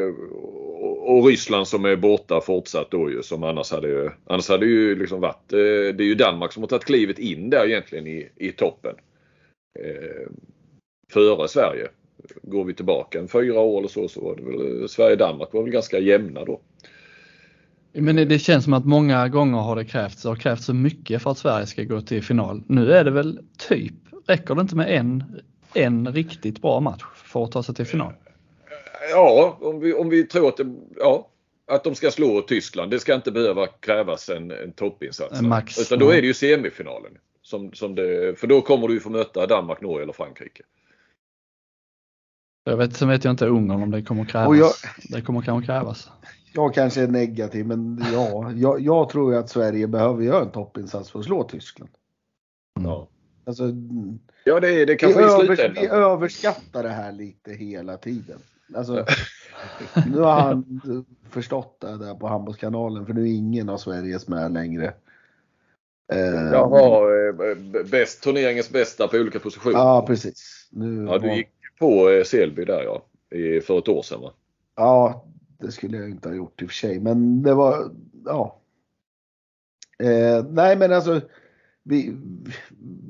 och, Ryssland som är borta fortsatt då ju. Som annars hade ju... Annars hade ju liksom varit... eh, Det är ju Danmark som har tagit klivet in där egentligen i, i toppen. Eh, före Sverige. Går vi tillbaka en fyra år eller så så var det väl Sverige-Danmark var väl ganska jämna då. Men det- känns som att många gånger har det krävts, det har krävts så mycket för att Sverige ska gå till final. Nu är det väl typ, räcker det inte med en, en riktigt bra match för att ta sig till final? Ja, om vi, om vi tror att, det, ja, att de ska slå Tyskland. Det ska inte behöva krävas en, en toppinsats. En max, Utan då är det ju semifinalen. Som, som det, för då kommer du ju få möta Danmark, Norge eller Frankrike. Jag vet, sen vet jag inte Ungern om det kommer krävas. Jag- Det kommer kanske krävas. Jag kanske är negativ men ja, jag, jag tror ju att Sverige behöver göra en toppinsats för att slå Tyskland. Ja, Alltså, ja det, är- det vi, kanske i över, vi överskattar det här lite hela tiden. Alltså, nu har han förstått det där på handbollskanalen för nu är ingen av Sveriges med längre. Eh, Jaha, eh, bäst, turneringens bästa på olika positioner. Ja precis. Nu Ja, du gick på eh, Selby där ja. I, för ett år sedan va? Ja, det skulle jag inte ha gjort i och för sig. Men det var, ja. Eh, nej men alltså, vi,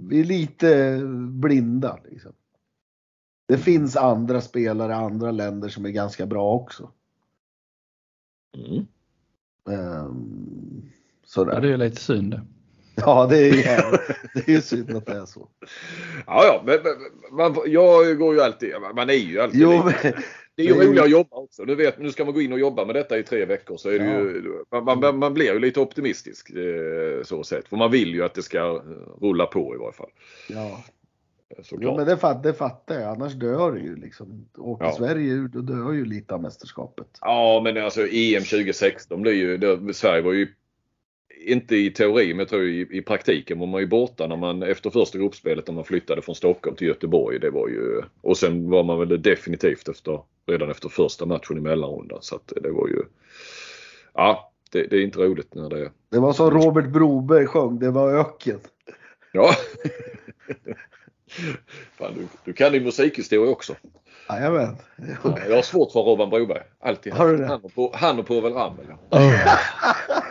vi är lite blinda. Liksom. Det finns andra spelare i andra länder som är ganska bra också. Mm. Ehm, Ja, sådär. det är ju lite synd. Ja, det är, det är synd att det är så. Ja, ja, men, men man, jag går ju alltid, man är ju alltid Jo, men, Det är ju det är ju- roligare att jobba också. Nu, vet, nu ska man gå in och jobba med detta i tre veckor så är det Ja. ju, man, man, man blir ju lite optimistisk eh, så sett. För man vill ju att det ska rulla på i varje fall. ja. Såklart. Jo, men det, fatt, det fattar jag. Annars dör det ju liksom. Åker Ja. Sverige ur, då dör ju lite av mästerskapet. Ja, men alltså EM 2016 blir ju, det, Sverige var ju inte i teori, men jag tror i, i praktiken var man ju borta när man efter första gruppspelet när man flyttade från Stockholm till Göteborg. Det var ju, och sen var man väl definitivt efter, redan efter första matchen i mellanrundan. Så att det var ju, ja, det, det är inte roligt när det, Det var som Robert Broberg sjöng, det var öken. ja. Fan, du, du kan din musikhistoria också. Jajamän. Ja, jag har svårt för Robban Broberg. Alltid. Har du det? Han och, på, han och Povel Ramel. Ja.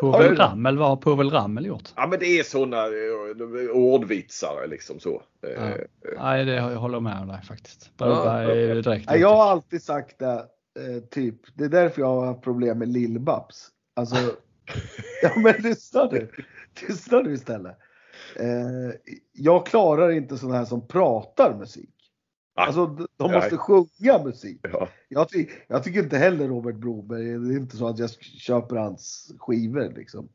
Povel Ramel, vad har Povel Ramel gjort? Ja men det är sådana eh, ordvitsar liksom så. Ja. eh, Nej, det jag håller med om dig faktiskt. Ju ja. direkt Ja, Jag har alltid sagt det, eh, typ. Det är därför jag har haft problem med Lill-Babs. Alltså, ja men lyssna nu. Lyssna nu istället. Jag klarar inte sådana här som pratar musik. Alltså de- måste sjunga musik. ja. Jag, ty jag tycker inte heller Robert Broberg, det är inte så att jag köper hans skivor liksom.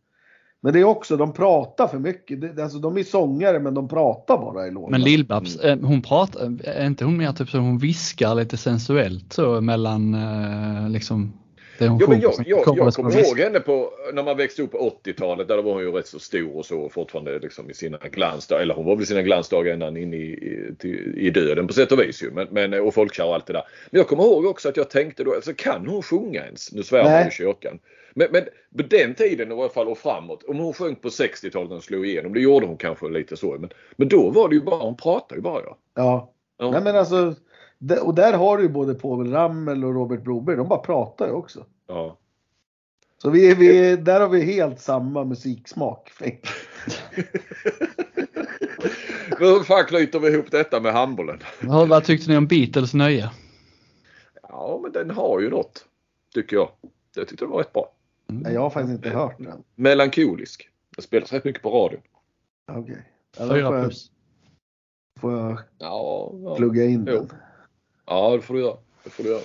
Men det är också, de pratar för mycket. Det, alltså, de är sångare men de pratar bara i låtarna. Men Lill-Babs, eh, hon pratar, är inte hon mer typ så hon viskar lite sensuellt så mellan eh, liksom det hon Jo, men jag, jag, kommer jag kommer ihåg henne på när man växte upp på 80-talet. Där var hon ju rätt så stor och så fortfarande liksom i sina glansdagar. Eller hon var väl i sina glansdagar ända in i, i, till, i döden på sätt och vis ju. Men, men, och folkkär och allt det där. Men jag kommer ihåg också att jag tänkte då, alltså kan hon sjunga ens? Nu svär ju i kyrkan. Men, men på den tiden i alla fall och framåt. Om hon sjöng på 60-talet när hon slog igenom. Det gjorde hon kanske lite så. Men, men då var det ju bara, hon pratade ju bara ja. Ja. ja. Nej men alltså, och där har du ju både Povel Ramel och Robert Broberg. De bara pratar ju också. ja. Så vi, vi, är- där har vi helt samma musiksmak. Men hur fan knyter vi ihop detta med handbollen? Vad, vad tyckte ni om Beatles nöje? Ja men den har ju något. Tycker jag. Jag tyckte det var rätt bra. Nej, Jag har faktiskt inte hört den. Melankolisk. Det spelas rätt mycket på radion. Okej. Ja, då Fyra plus. får jag Ja, ja. plugga in Jo. den. Ja det får du göra. Det får du göra.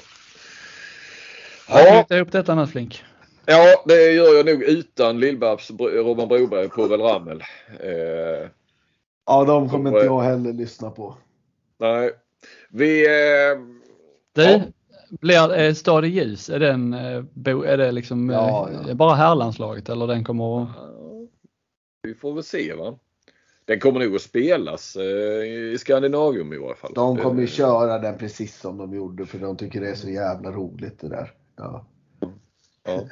Ja. Ja, Knyta ihop detta nu Flink. ja, det gör jag nog utan Lill-Babs, Robban Broberg och Povel Ramel. Eh, Ja, de kommer inte jag heller lyssna på. nej. Vi... Eh, Du, Ja. blir eh, Stad i ljus, är, den, eh, är det liksom Ja, eh, ja. bara herrlandslaget eller den kommer att... vi får väl se va. Den kommer nog att spelas eh, i Skandinavium i varje fall. De kommer ju Eh, köra den precis som de gjorde för de tycker det är så jävla roligt det där. Ja. Ja.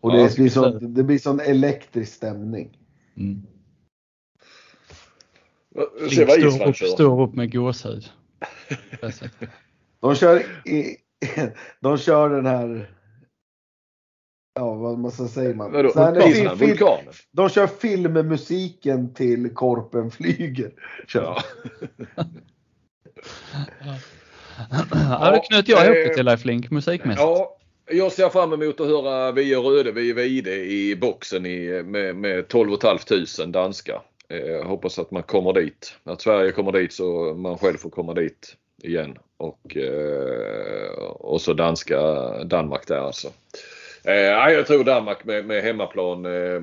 Och det, Ja, blir så, det blir sån elektrisk stämning. Mm. Se vad står Island kör. står upp med gåshud. De kör, i, de kör den här, ja vad man ska säga man. Vadå? Så här, när Island, fil- vulkanen? de kör filmmusiken till Korpen flyger. Kör. Ja. ja, då knöt jag ihop det till dig Flink musikmässigt. Ja, Jag ser fram emot att höra Via Rödevi Vide i boxen i, med, med 12 500 danska. Eh, hoppas att man kommer dit. Att Sverige kommer dit så man själv får komma dit igen. Och, eh, och så danska Danmark där alltså. Eh, jag tror Danmark med, med hemmaplan eh,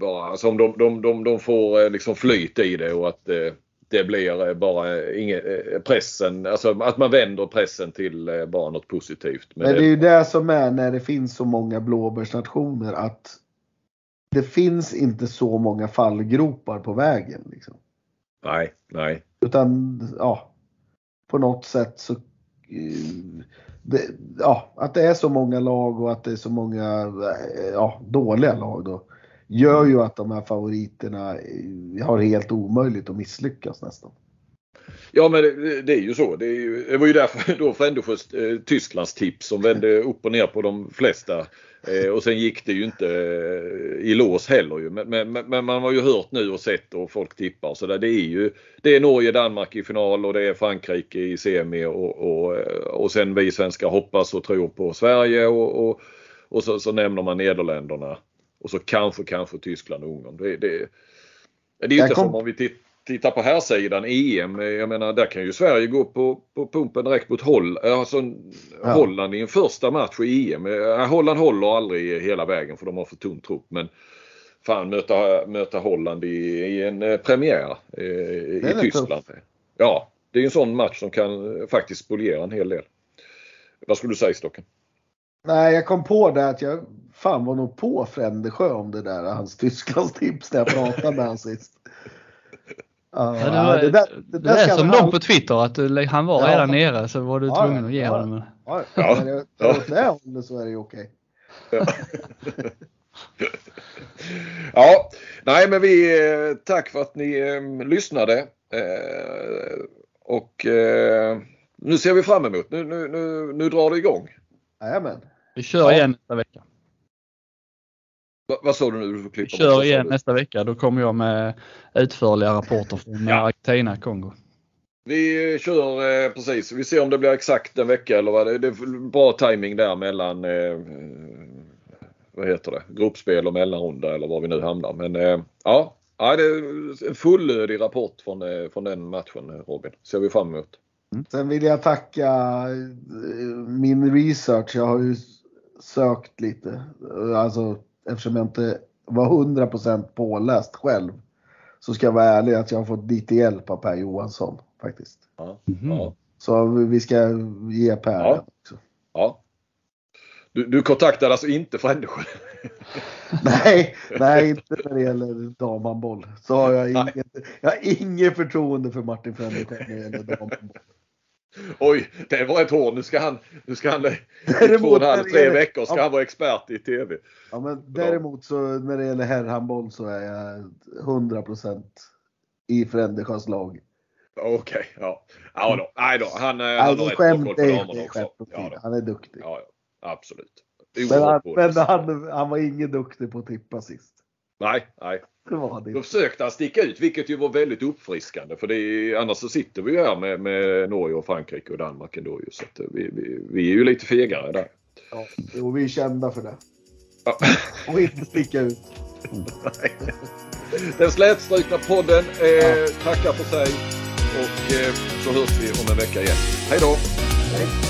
bara, alltså om de, de, de, de får eh, liksom flyt i det och att eh, det blir bara ingen pressen, alltså att man vänder pressen till bara något positivt. Men, Men det är ju det som är när det finns så många blåbärsnationer att det finns inte så många fallgropar på vägen. Liksom. Nej, nej. Utan ja, på något sätt så Eh, det, ja, att det är så många lag och att det är så många eh, ja, dåliga lag då gör ju att de här favoriterna eh, har helt omöjligt att misslyckas nästan. Ja men det, det är ju så. Det, är ju, det var ju därför då Frändesjös eh, Tysklands tips som vände upp och ner på de flesta. Eh, och sen gick det ju inte eh, i lås heller ju. Men, men, men, man har ju hört nu och sett och folk tippar så där. Det är ju det är Norge, Danmark i final och det är Frankrike i semi och, och, och sen vi svenskar hoppas och tror på Sverige och, och, och så, så nämner man Nederländerna. Och så kanske, kanske Tyskland och Ungern. Det, det, det är ju inte kom... som om vi tittar på här sidan EM. Jag menar där kan ju Sverige gå på, på pumpen direkt mot Holl, alltså, ja. Holland i en första match i EM. Holland håller aldrig hela vägen för de har för tunn trupp. Men fan möta, möta Holland i, i en eh, premiär eh, i Tyskland. Tuff. Ja, det är en sån match som kan faktiskt spoliera en hel del. Vad skulle du säga Stocken? Nej, jag kom på det att jag fan var nog på Frändesjö om det där, hans Tysklandstips när jag pratade med honom sist. Ja, det, var, det, där, det, det är som de på Twitter att han var ja, redan nere så var du ja, tvungen att ge ja, honom Ja, ja. Men ja. åt det hållet så är det ju okej. Okay. Ja. ja, nej men vi eh, tack för att ni eh, lyssnade. Eh, och eh, nu ser vi fram emot, nu, nu, nu, nu drar det igång. Jajamän. Vi kör igen nästa vecka. Va, vad sa du nu? Du får klippa kör igen nästa vecka. Då kommer jag med utförliga rapporter från ja. Argentina, Kongo. Vi kör eh, precis. Vi ser om det blir exakt en vecka eller vad det är. Det är bra timing där mellan eh, vad heter det? gruppspel och mellanrunda eller var vi nu hamnar. Men eh, ja, ja, det är en fullödig rapport från, eh, från den matchen Robin. Ser vi fram emot. Mm. Sen vill jag tacka eh, min research. Jag har ju sökt lite. Alltså eftersom jag inte var 100% påläst själv. Så ska jag vara ärlig att jag har fått lite hjälp av Per Johansson faktiskt. Ja. Mm. Så vi ska ge Per ja. också. Ja. Du, du kontaktade alltså inte Frändesjö? nej, nej, inte när det gäller damhandboll. Så har jag, inget, jag har inget förtroende för Martin Frändesjö när det gäller damhandboll. Oj, det var ett hål. Nu ska han, nu ska han i två och en halv, tre veckor ska ja. han vara expert i TV. Ja, men däremot så när det gäller herrhandboll så är jag 100% i Frändesjös lag. Okej, okay, ja. Ja då. Nej då. Han, alltså, han har rätt koll på damerna också. Ja, han är duktig. Ja, ja. absolut. Men, han, men han, han var ingen duktig på att tippa sist. Nej, nej. Då försökte han sticka ut vilket ju var väldigt uppfriskande för det är, annars så sitter vi ju här med, med Norge och Frankrike och Danmark ändå ju, så att vi, vi, vi är ju lite fegare där. Ja, jo, vi är kända för det. Ja. Och inte sticka ut. Den slätstrukna podden eh, ja. tackar för sig och eh, så hörs vi om en vecka igen. Hej då! Hej.